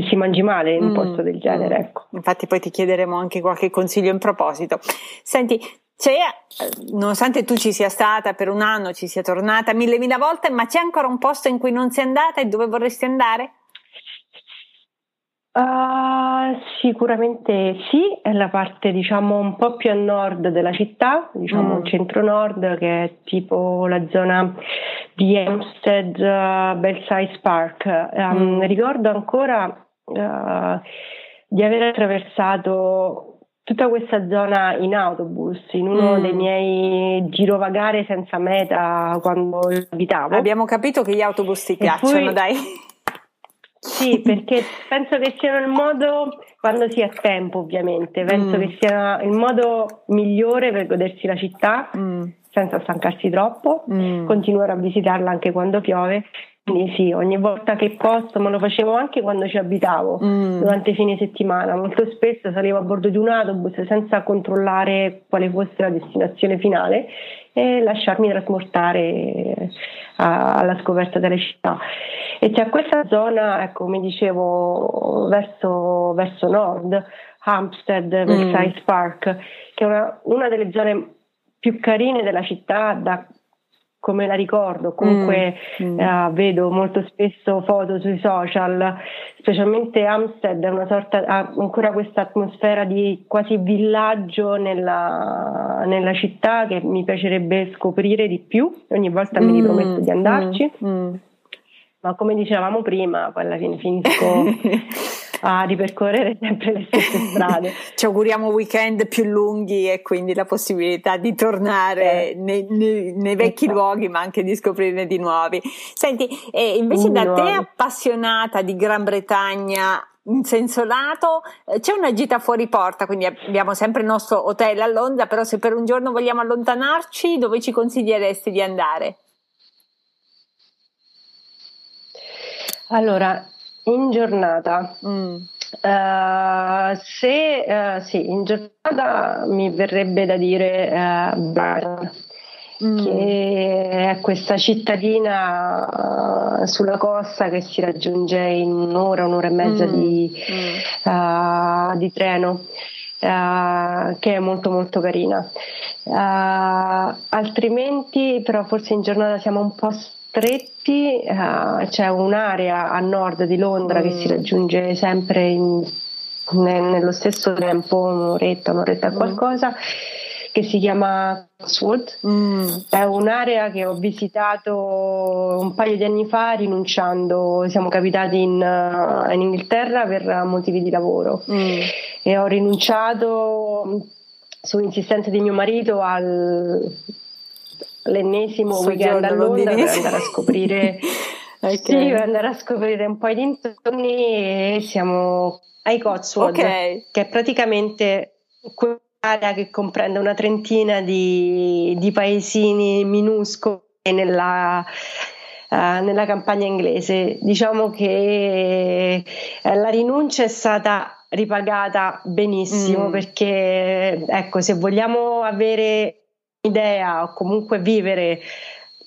che, si mangi male in un mm. posto del genere. Ecco. Infatti poi ti chiederemo anche qualche consiglio in proposito. Senti, c'è, nonostante tu ci sia stata per un anno, ci sia tornata mille mila volte, ma c'è ancora un posto in cui non sei andata e dove vorresti andare? Uh, sicuramente sì, è la parte diciamo un po' più a nord della città, diciamo mm. centro-nord, che è tipo la zona di Hampstead, uh, Belsize Park. Um, mm. Ricordo ancora uh, di aver attraversato tutta questa zona in autobus, in uno mm. dei miei girovagare senza meta quando abitavo. Abbiamo capito che gli autobus ti piacciono, poi, dai. Sì, perché penso che siano il modo, quando si ha tempo ovviamente, penso mm. che sia il modo migliore per godersi la città mm. senza stancarsi troppo, mm. continuare a visitarla anche quando piove sì, ogni volta che posso, ma lo facevo anche quando ci abitavo, mm. durante i fine settimana. Molto spesso salivo a bordo di un autobus senza controllare quale fosse la destinazione finale e lasciarmi trasportare alla scoperta delle città. E c'è questa zona, ecco, come dicevo, verso, verso nord, Hampstead, Versailles mm. Park, che è una, una delle zone più carine della città da come la ricordo, comunque mm, mm. Eh, vedo molto spesso foto sui social, specialmente Amsterdam è una sorta, ha ancora questa atmosfera di quasi villaggio nella, nella, città che mi piacerebbe scoprire di più, ogni volta mm, mi riprometto di andarci, mm, mm. ma come dicevamo prima, poi alla fine finisco a ripercorrere sempre le stesse strade. Ci auguriamo weekend più lunghi e quindi la possibilità di tornare eh. nei, nei, nei, vecchi esatto. luoghi ma anche di scoprirne di nuovi. Senti, eh, invece da te appassionata di Gran Bretagna in senso lato, eh, c'è una gita fuori porta, quindi abbiamo sempre il nostro hotel a Londra, però se per un giorno vogliamo allontanarci, dove ci consiglieresti di andare? Allora, in giornata. Mm. Uh, se uh, sì, in giornata mi verrebbe da dire uh, Brighton, mm. che è questa cittadina sulla costa che si raggiunge in un'ora, un'ora e mezza mm. Di, mm. di, treno. che è molto molto carina altrimenti però forse in giornata siamo un po' stretti, uh, c'è un'area a nord di Londra mm. che si mm. raggiunge sempre in, ne, nello stesso tempo, un'oretta, un'oretta mm. qualcosa, che si chiama Cotswold. Mm. È un'area che ho visitato un paio di anni fa rinunciando, siamo capitati in, uh, in Inghilterra per motivi di lavoro mm. e ho rinunciato su insistenza di mio marito al l'ennesimo weekend a Londra per andare a scoprire okay. sì, per andare a scoprire un po' i dintorni e siamo ai Cotswold okay. che è praticamente quell'area che comprende una trentina di, di paesini minuscoli nella, uh, nella campagna inglese diciamo che uh, la rinuncia è stata ripagata benissimo mm. perché ecco se vogliamo avere idea o comunque vivere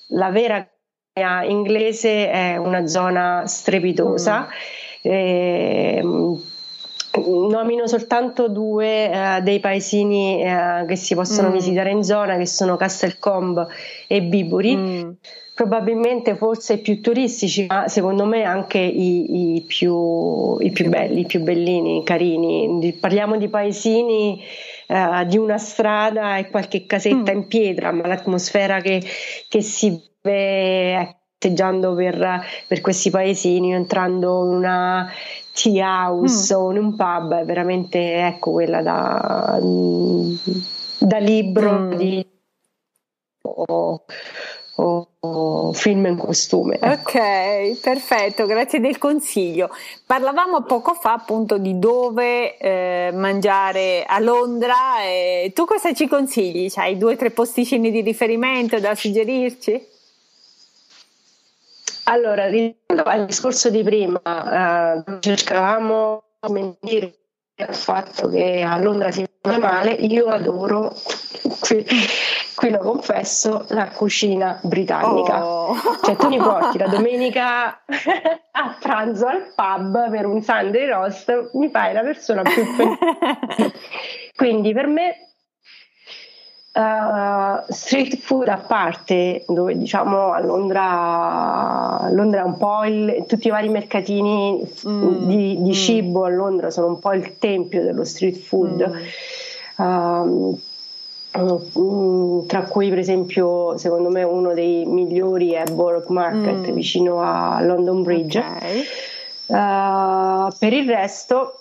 la vera inglese è una zona strepitosa. Mm. E, ehm, nomino soltanto due uh, dei paesini uh, che si possono mm. visitare in zona che sono Castelcomb e Biburi mm. probabilmente forse più turistici ma secondo me anche i, i, più, i più belli, i più bellini, carini parliamo di paesini uh, di una strada e qualche casetta mm. in pietra, ma l'atmosfera che, che si vede passeggiando per, per, questi paesini, entrando in una tea house mm. o in un pub, è veramente ecco quella da, da libro mm. di, o, o film in costume. Ok, perfetto, grazie del consiglio. Parlavamo poco fa appunto di dove eh, mangiare a Londra e tu cosa ci consigli? Hai due o tre posticini di riferimento da suggerirci? Allora, rispetto al discorso di prima, eh, cercavamo come dire il fatto che a Londra si mangia male, io adoro qui, lo confesso, la cucina britannica. Oh. Cioè tu mi porti la domenica a pranzo al pub per un Sunday roast, mi fai la persona più felice. Quindi per me Uh, street food a parte, dove diciamo a Londra, Londra è un po' il, tutti i vari mercatini mm, di, di mm. cibo a Londra sono un po' il tempio dello street food. Mm. Uh, tra cui per esempio secondo me uno dei migliori è Borough Market mm. vicino a London Bridge okay. uh, per il resto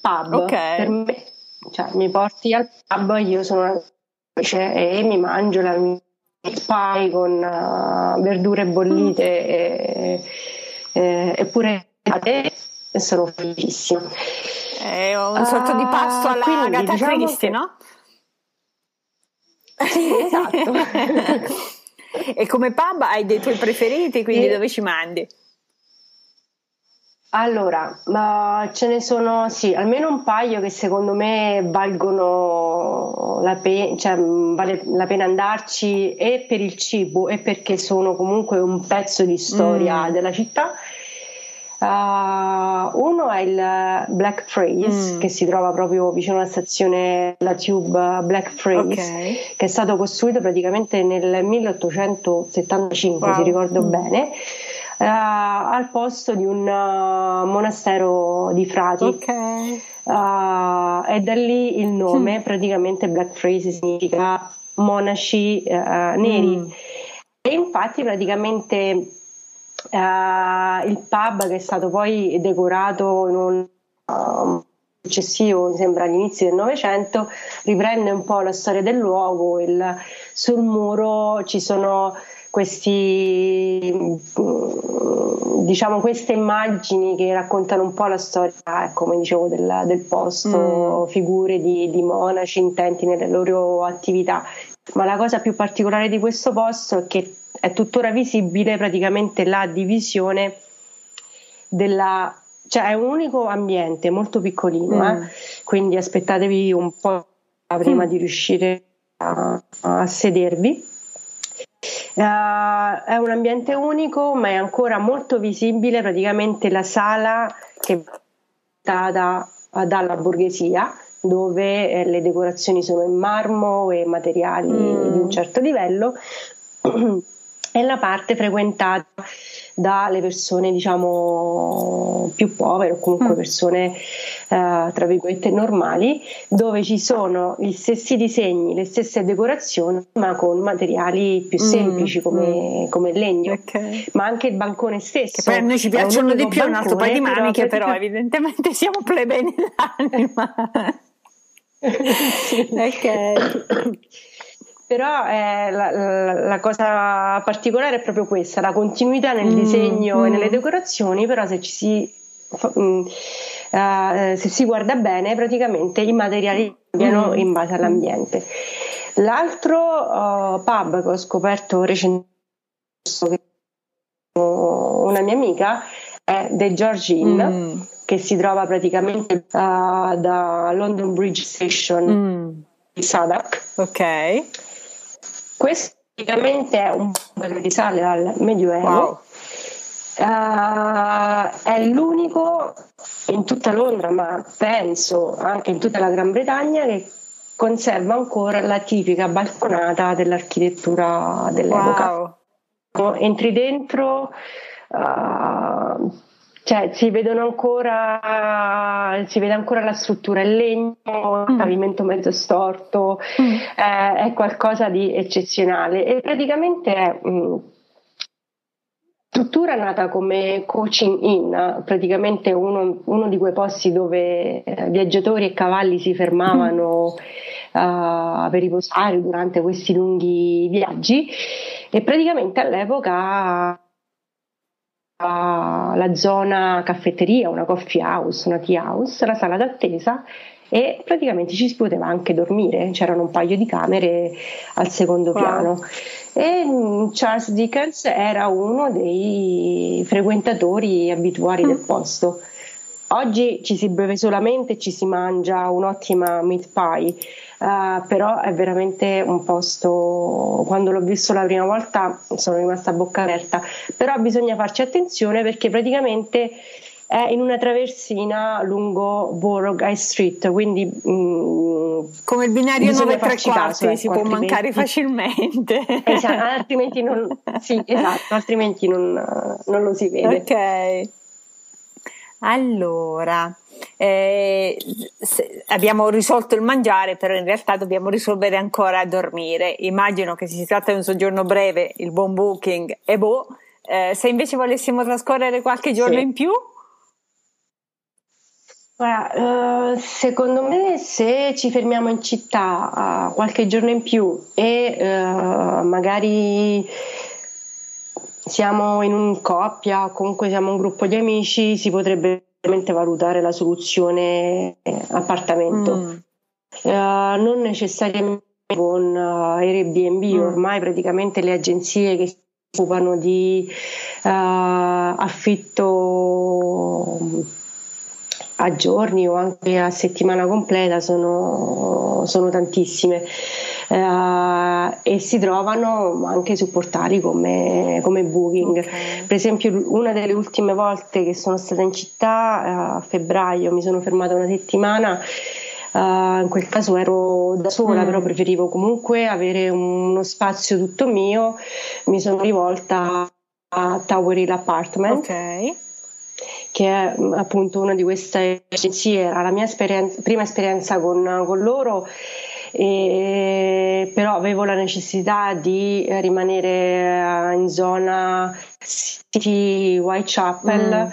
pub okay. per me cioè, mi porti al pub, io sono una e mi mangio la mia pie con uh, verdure bollite e, e, eppure e sono felicissima. È un sorta uh, di pasto alla quindi, Agatha diciamo Christie, che... Sì, esatto. e come pub hai dei tuoi preferiti, quindi e... dove ci mandi? Allora, uh, ce ne sono sì, almeno un paio che secondo me valgono la, pe- cioè, vale la pena andarci e per il cibo e perché sono comunque un pezzo di storia mm. della città. Uh, uno è il Black Phrase mm. che si trova proprio vicino alla stazione La Tube Black Phrase okay. che è stato costruito praticamente nel 1875 wow. se ricordo mm. bene uh, al posto di un uh, monastero di frati. Okay. E da lì il nome, mm. praticamente Black Phrase significa monaci neri. Mm. E infatti praticamente il pub che è stato poi decorato in un um, successivo, mi sembra all'inizio del Novecento, riprende un po' la storia del luogo. Il, sul muro ci sono questi, mm, diciamo, queste immagini che raccontano un po' la storia, ecco, come dicevo, del, del posto, mm. figure di, di, monaci intenti nelle loro attività. Ma la cosa più particolare di questo posto è che è tuttora visibile praticamente la divisione della cioè è un unico ambiente molto piccolino, mm. eh? quindi aspettatevi un po' prima mm. di riuscire a, a sedervi Uh, è un ambiente unico, ma è ancora molto visibile praticamente la sala che è data dalla borghesia, dove eh, le decorazioni sono in marmo e materiali mm. di un certo livello, è la parte frequentata dalle persone diciamo più povere o comunque mm. persone eh, tra virgolette normali dove ci sono gli stessi disegni, le stesse decorazioni ma con materiali più mm, semplici come, mm. come legno okay. ma anche il bancone stesso che poi a noi ci piacciono di più un altro paio di maniche però, però evidentemente siamo plebei nell'anima sì. ok però eh, la, la, la, cosa particolare è proprio questa, la continuità nel mm, disegno mm. e nelle decorazioni, però se ci si, uh, se si guarda bene praticamente i materiali cambiano mm. in base all'ambiente. L'altro uh, pub che ho scoperto recentemente, una mia amica, è The George Inn, mm. che si trova praticamente uh, da London Bridge Station mm. Sadak. Ok questo praticamente è un che risale al Medioevo. Wow. Uh, è l'unico in tutta Londra, ma penso anche in tutta la Gran Bretagna, che conserva ancora la tipica balconata dell'architettura dell'epoca. Wow. Entri dentro, uh, cioè, si vedono ancora, si vede ancora la struttura in legno, il mm. pavimento mezzo storto, mm. eh, è qualcosa di eccezionale e praticamente è mh, mm, struttura nata come coaching in, praticamente uno, uno di quei posti dove eh, viaggiatori e cavalli si fermavano mm. uh, per riposare durante questi lunghi viaggi e praticamente all'epoca la zona caffetteria, una coffee house, una tea house, la sala d'attesa e praticamente ci si poteva anche dormire, c'erano un paio di camere al secondo wow. piano. E mm, Charles Dickens era uno dei frequentatori abituali mm. del posto. Oggi ci si beve solamente e ci si mangia un'ottima meat pie uh, però è veramente un posto, quando l'ho visto la prima volta sono rimasta a bocca aperta, però bisogna farci attenzione perché praticamente è in una traversina lungo Borough High Street, quindi mh, mm, come il binario 9 3 quarti ecco, si può mancare facilmente. Esatto, altrimenti non, sì, esatto, altrimenti non, non lo si vede. Ok. Allora, eh, abbiamo risolto il mangiare, però in realtà dobbiamo risolvere ancora a dormire. Immagino che se si tratta di un soggiorno breve, il buon booking è boh. Eh, se invece volessimo trascorrere qualche giorno sì. in più? Uh, secondo me se ci fermiamo in città qualche giorno in più e uh, magari siamo in un coppia o comunque siamo un gruppo di amici si potrebbe veramente valutare la soluzione appartamento mm. non necessariamente con Airbnb mm. ormai praticamente le agenzie che si occupano di affitto a giorni o anche a settimana completa sono, sono tantissime uh, e si trovano anche su portali come, come Booking. Okay. Per esempio una delle ultime volte che sono stata in città uh, a febbraio mi sono fermata una settimana Uh, in quel caso ero da sola, mm. però preferivo comunque avere uno spazio tutto mio. Mi sono rivolta a Tower Hill Apartment. Okay che è mm, appunto una di queste agenzie, era la mia esperienza, prima esperienza con, con loro. E, però avevo la necessità di rimanere eh, in zona City Whitechapel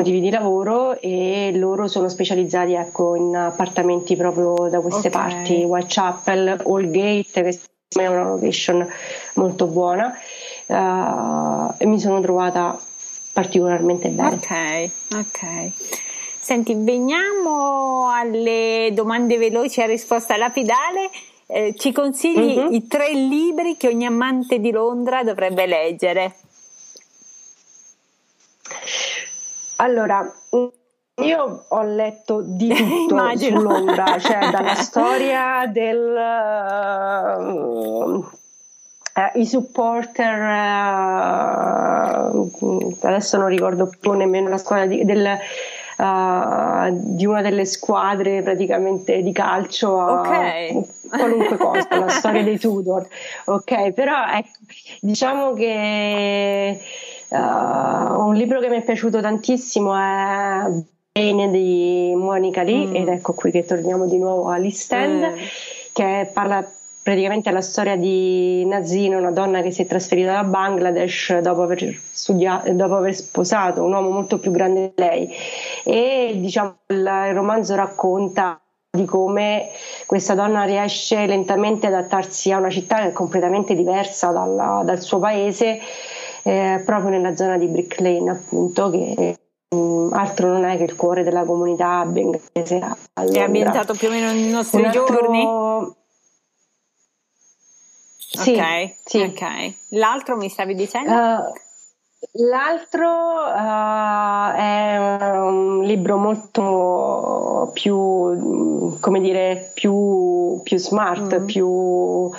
mm. di lavoro e loro sono specializzati ecco, in appartamenti proprio da queste okay. parti Whitechapel, Allgate che è una location molto buona uh, e mi sono trovata particolarmente bene. Ok, ok. Senti, veniamo alle domande veloci a risposta lapidale. Eh, ci consigli mm-hmm. i tre libri che ogni amante di Londra dovrebbe leggere? Allora, io ho letto di tutto su Londra, cioè dalla storia del, uh, I supporter, uh, adesso non ricordo più nemmeno la squadra di, del, uh, di una delle squadre praticamente di calcio, okay. qualunque cosa, la storia dei Tudor. Ok, però ecco, diciamo che un libro che mi è piaciuto tantissimo è Bene di Monica Lee, mm. ed ecco qui che torniamo di nuovo all'East End, mm. che parla praticamente la storia di Nazina, una donna che si è trasferita da Bangladesh dopo aver, studiato, dopo aver sposato un uomo molto più grande di lei e diciamo il, romanzo racconta di come questa donna riesce lentamente ad adattarsi a una città che è completamente diversa dalla, dal suo paese, eh, proprio nella zona di Brick Lane, appunto, che um, altro non è che il cuore della comunità bengalese. È ambientato più o meno nei nostri altro, giorni? Sì, ok, sì. ok. L'altro mi stavi dicendo? Uh, l'altro uh, è un libro molto più, come dire, più, più smart, mm. più, uh,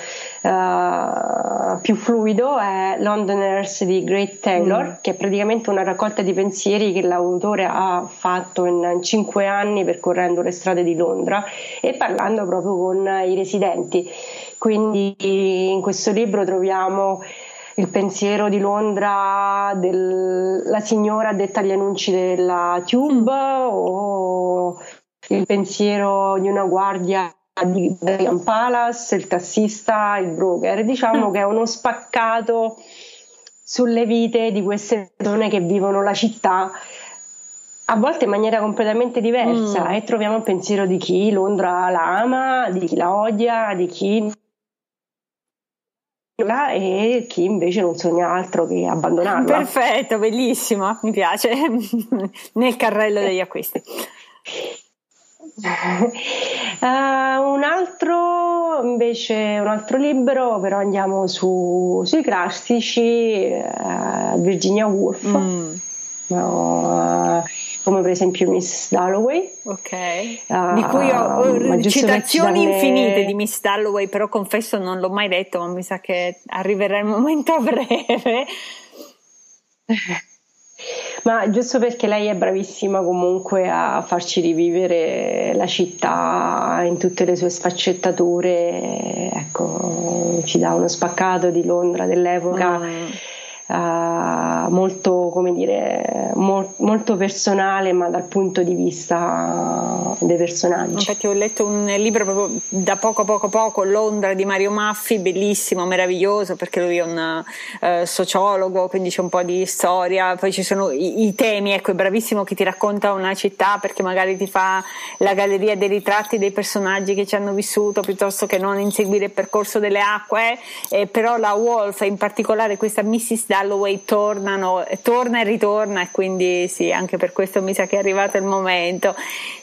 più, fluido, è Londoners di Great Taylor, mm. che è praticamente una raccolta di pensieri che l'autore ha fatto in cinque anni percorrendo le strade di Londra e parlando proprio con i residenti. Quindi in questo libro troviamo il pensiero di Londra della signora addetta agli annunci della Tube mm. o il pensiero di una guardia di Buckingham Palace, il tassista, il broker. Diciamo mm. che è uno spaccato sulle vite di queste persone che vivono la città a volte in maniera completamente diversa mm. e troviamo il pensiero di chi Londra la ama, di chi la odia, di chi e chi invece non sogna altro che abbandonarla. Perfetto, bellissimo, mi piace, nel carrello degli acquisti. Uh, un altro invece un altro libro però andiamo su, sui classici uh, Virginia Woolf mm. uh, come per esempio Miss Dalloway. Ok. Uh, di cui ho citazioni infinite di Miss Dalloway, però confesso non l'ho mai letto, ma mi sa che arriverà il momento a breve. Ma giusto perché lei è bravissima comunque a farci rivivere la città in tutte le sue sfaccettature, ecco, ci dà uno spaccato di Londra dell'epoca. Mm uh, molto, come dire, mo- molto personale, ma dal punto di vista dei personaggi. Infatti ho letto un libro proprio da poco poco poco, Londra di Mario Maffi, bellissimo, meraviglioso, perché lui è un uh, sociologo, quindi c'è un po' di storia, poi ci sono i, i temi, ecco, è bravissimo che ti racconta una città perché magari ti fa la galleria dei ritratti dei personaggi che ci hanno vissuto piuttosto che non inseguire il percorso delle acque, eh, però la Wolf, in particolare questa Mrs. Dalloway, tornano, torna e ritorna e quindi sì, anche per questo mi sa che è arrivato il momento.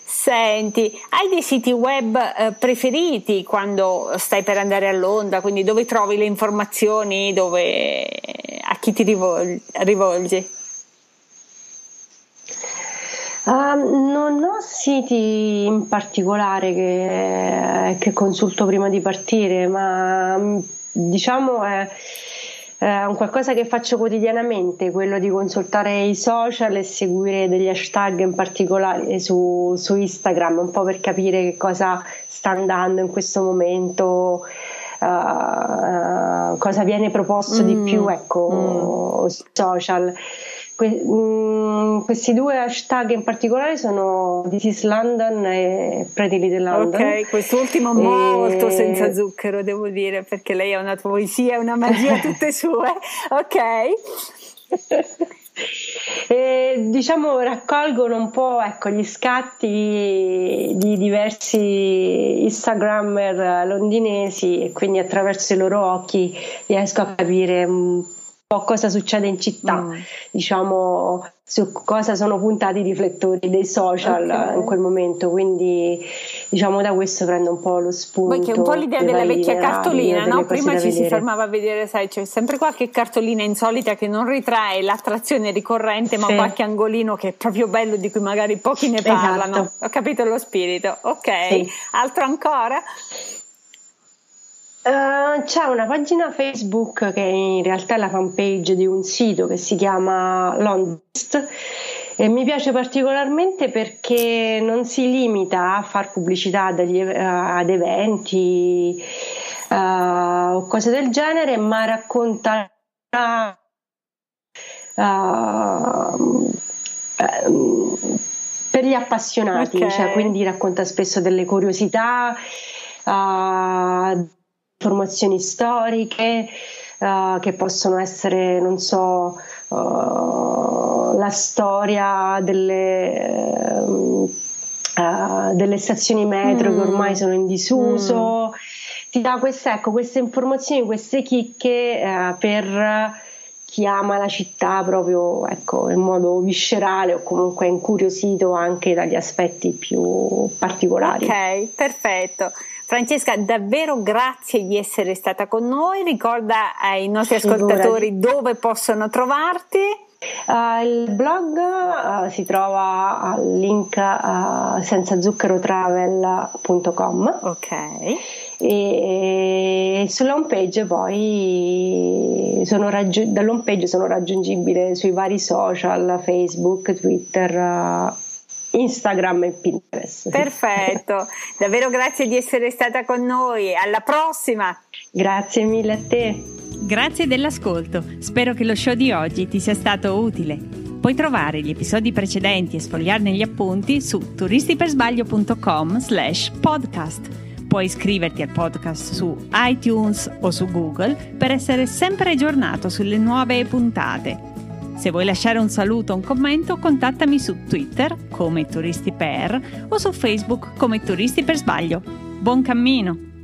Senti, hai dei siti web eh, preferiti quando stai per andare a Londra? Quindi dove trovi le informazioni? Dove, a chi ti rivolgi? Uh, non ho siti in particolare che, che, consulto prima di partire, ma diciamo è, è, un qualcosa che faccio quotidianamente, quello di consultare i social e seguire degli hashtag in particolare su, su Instagram, un po' per capire che cosa sta andando in questo momento. Uh, cosa viene proposto mm. di più ecco mm. social Que- mh, mm, questi due hashtag in particolare sono This is London e Pretty Little London. Ok, quest'ultimo e... molto senza zucchero, devo dire, perché lei ha una poesia, una magia tutte sue. Ok. E, diciamo raccolgono un po' ecco, gli scatti di diversi Instagrammer londinesi e quindi attraverso i loro occhi riesco a capire un po' cosa succede in città, mm. diciamo su cosa sono puntati i riflettori dei social okay. in quel momento, quindi diciamo da questo prendo un po' lo spunto. Poi che è un po' l'idea della vecchia cartolina, no? Prima ci si fermava a vedere, sai, c'è sempre qualche cartolina insolita che non ritrae l'attrazione ricorrente, ma sì. qualche angolino che è proprio bello di cui magari pochi ne parlano. Esatto. Ho capito lo spirito. Ok, sì. altro ancora? Uh, c'è una pagina Facebook che in realtà è la fanpage di un sito che si chiama Londist e mi piace particolarmente perché non si limita a fare pubblicità dagli, uh, ad eventi uh, o cose del genere, ma racconta per gli appassionati, okay. cioè, quindi racconta spesso delle curiosità. Informazioni storiche uh, che possono essere, non so, uh, la storia delle, uh, delle stazioni metro mm. che ormai sono in disuso. Mm. Ti dà queste, ecco, queste informazioni, queste chicche per chi ama la città proprio ecco, in modo viscerale o comunque incuriosito anche dagli aspetti più particolari. Ok, perfetto. Francesca, davvero grazie di essere stata con noi. Ricorda ai nostri ascoltatori Figurati. dove possono trovarti. Uh, il blog uh, si trova al link uh, senzazuccherotravel.com. Ok. E sulla home page poi sono raggi- dall'home page sono raggiungibili sui vari social, Facebook, Twitter Instagram e Pinterest. Perfetto, davvero grazie di essere stata con noi, alla prossima! Grazie mille a te! Grazie dell'ascolto, spero che lo show di oggi ti sia stato utile. Puoi trovare gli episodi precedenti e sfogliarne gli appunti su turistipersbaglio.com slash podcast. Puoi iscriverti al podcast su iTunes o su Google per essere sempre aggiornato sulle nuove puntate se vuoi lasciare un saluto o un commento, contattami su Twitter come Turisti Per o su Facebook come Turisti per Sbaglio. Buon cammino!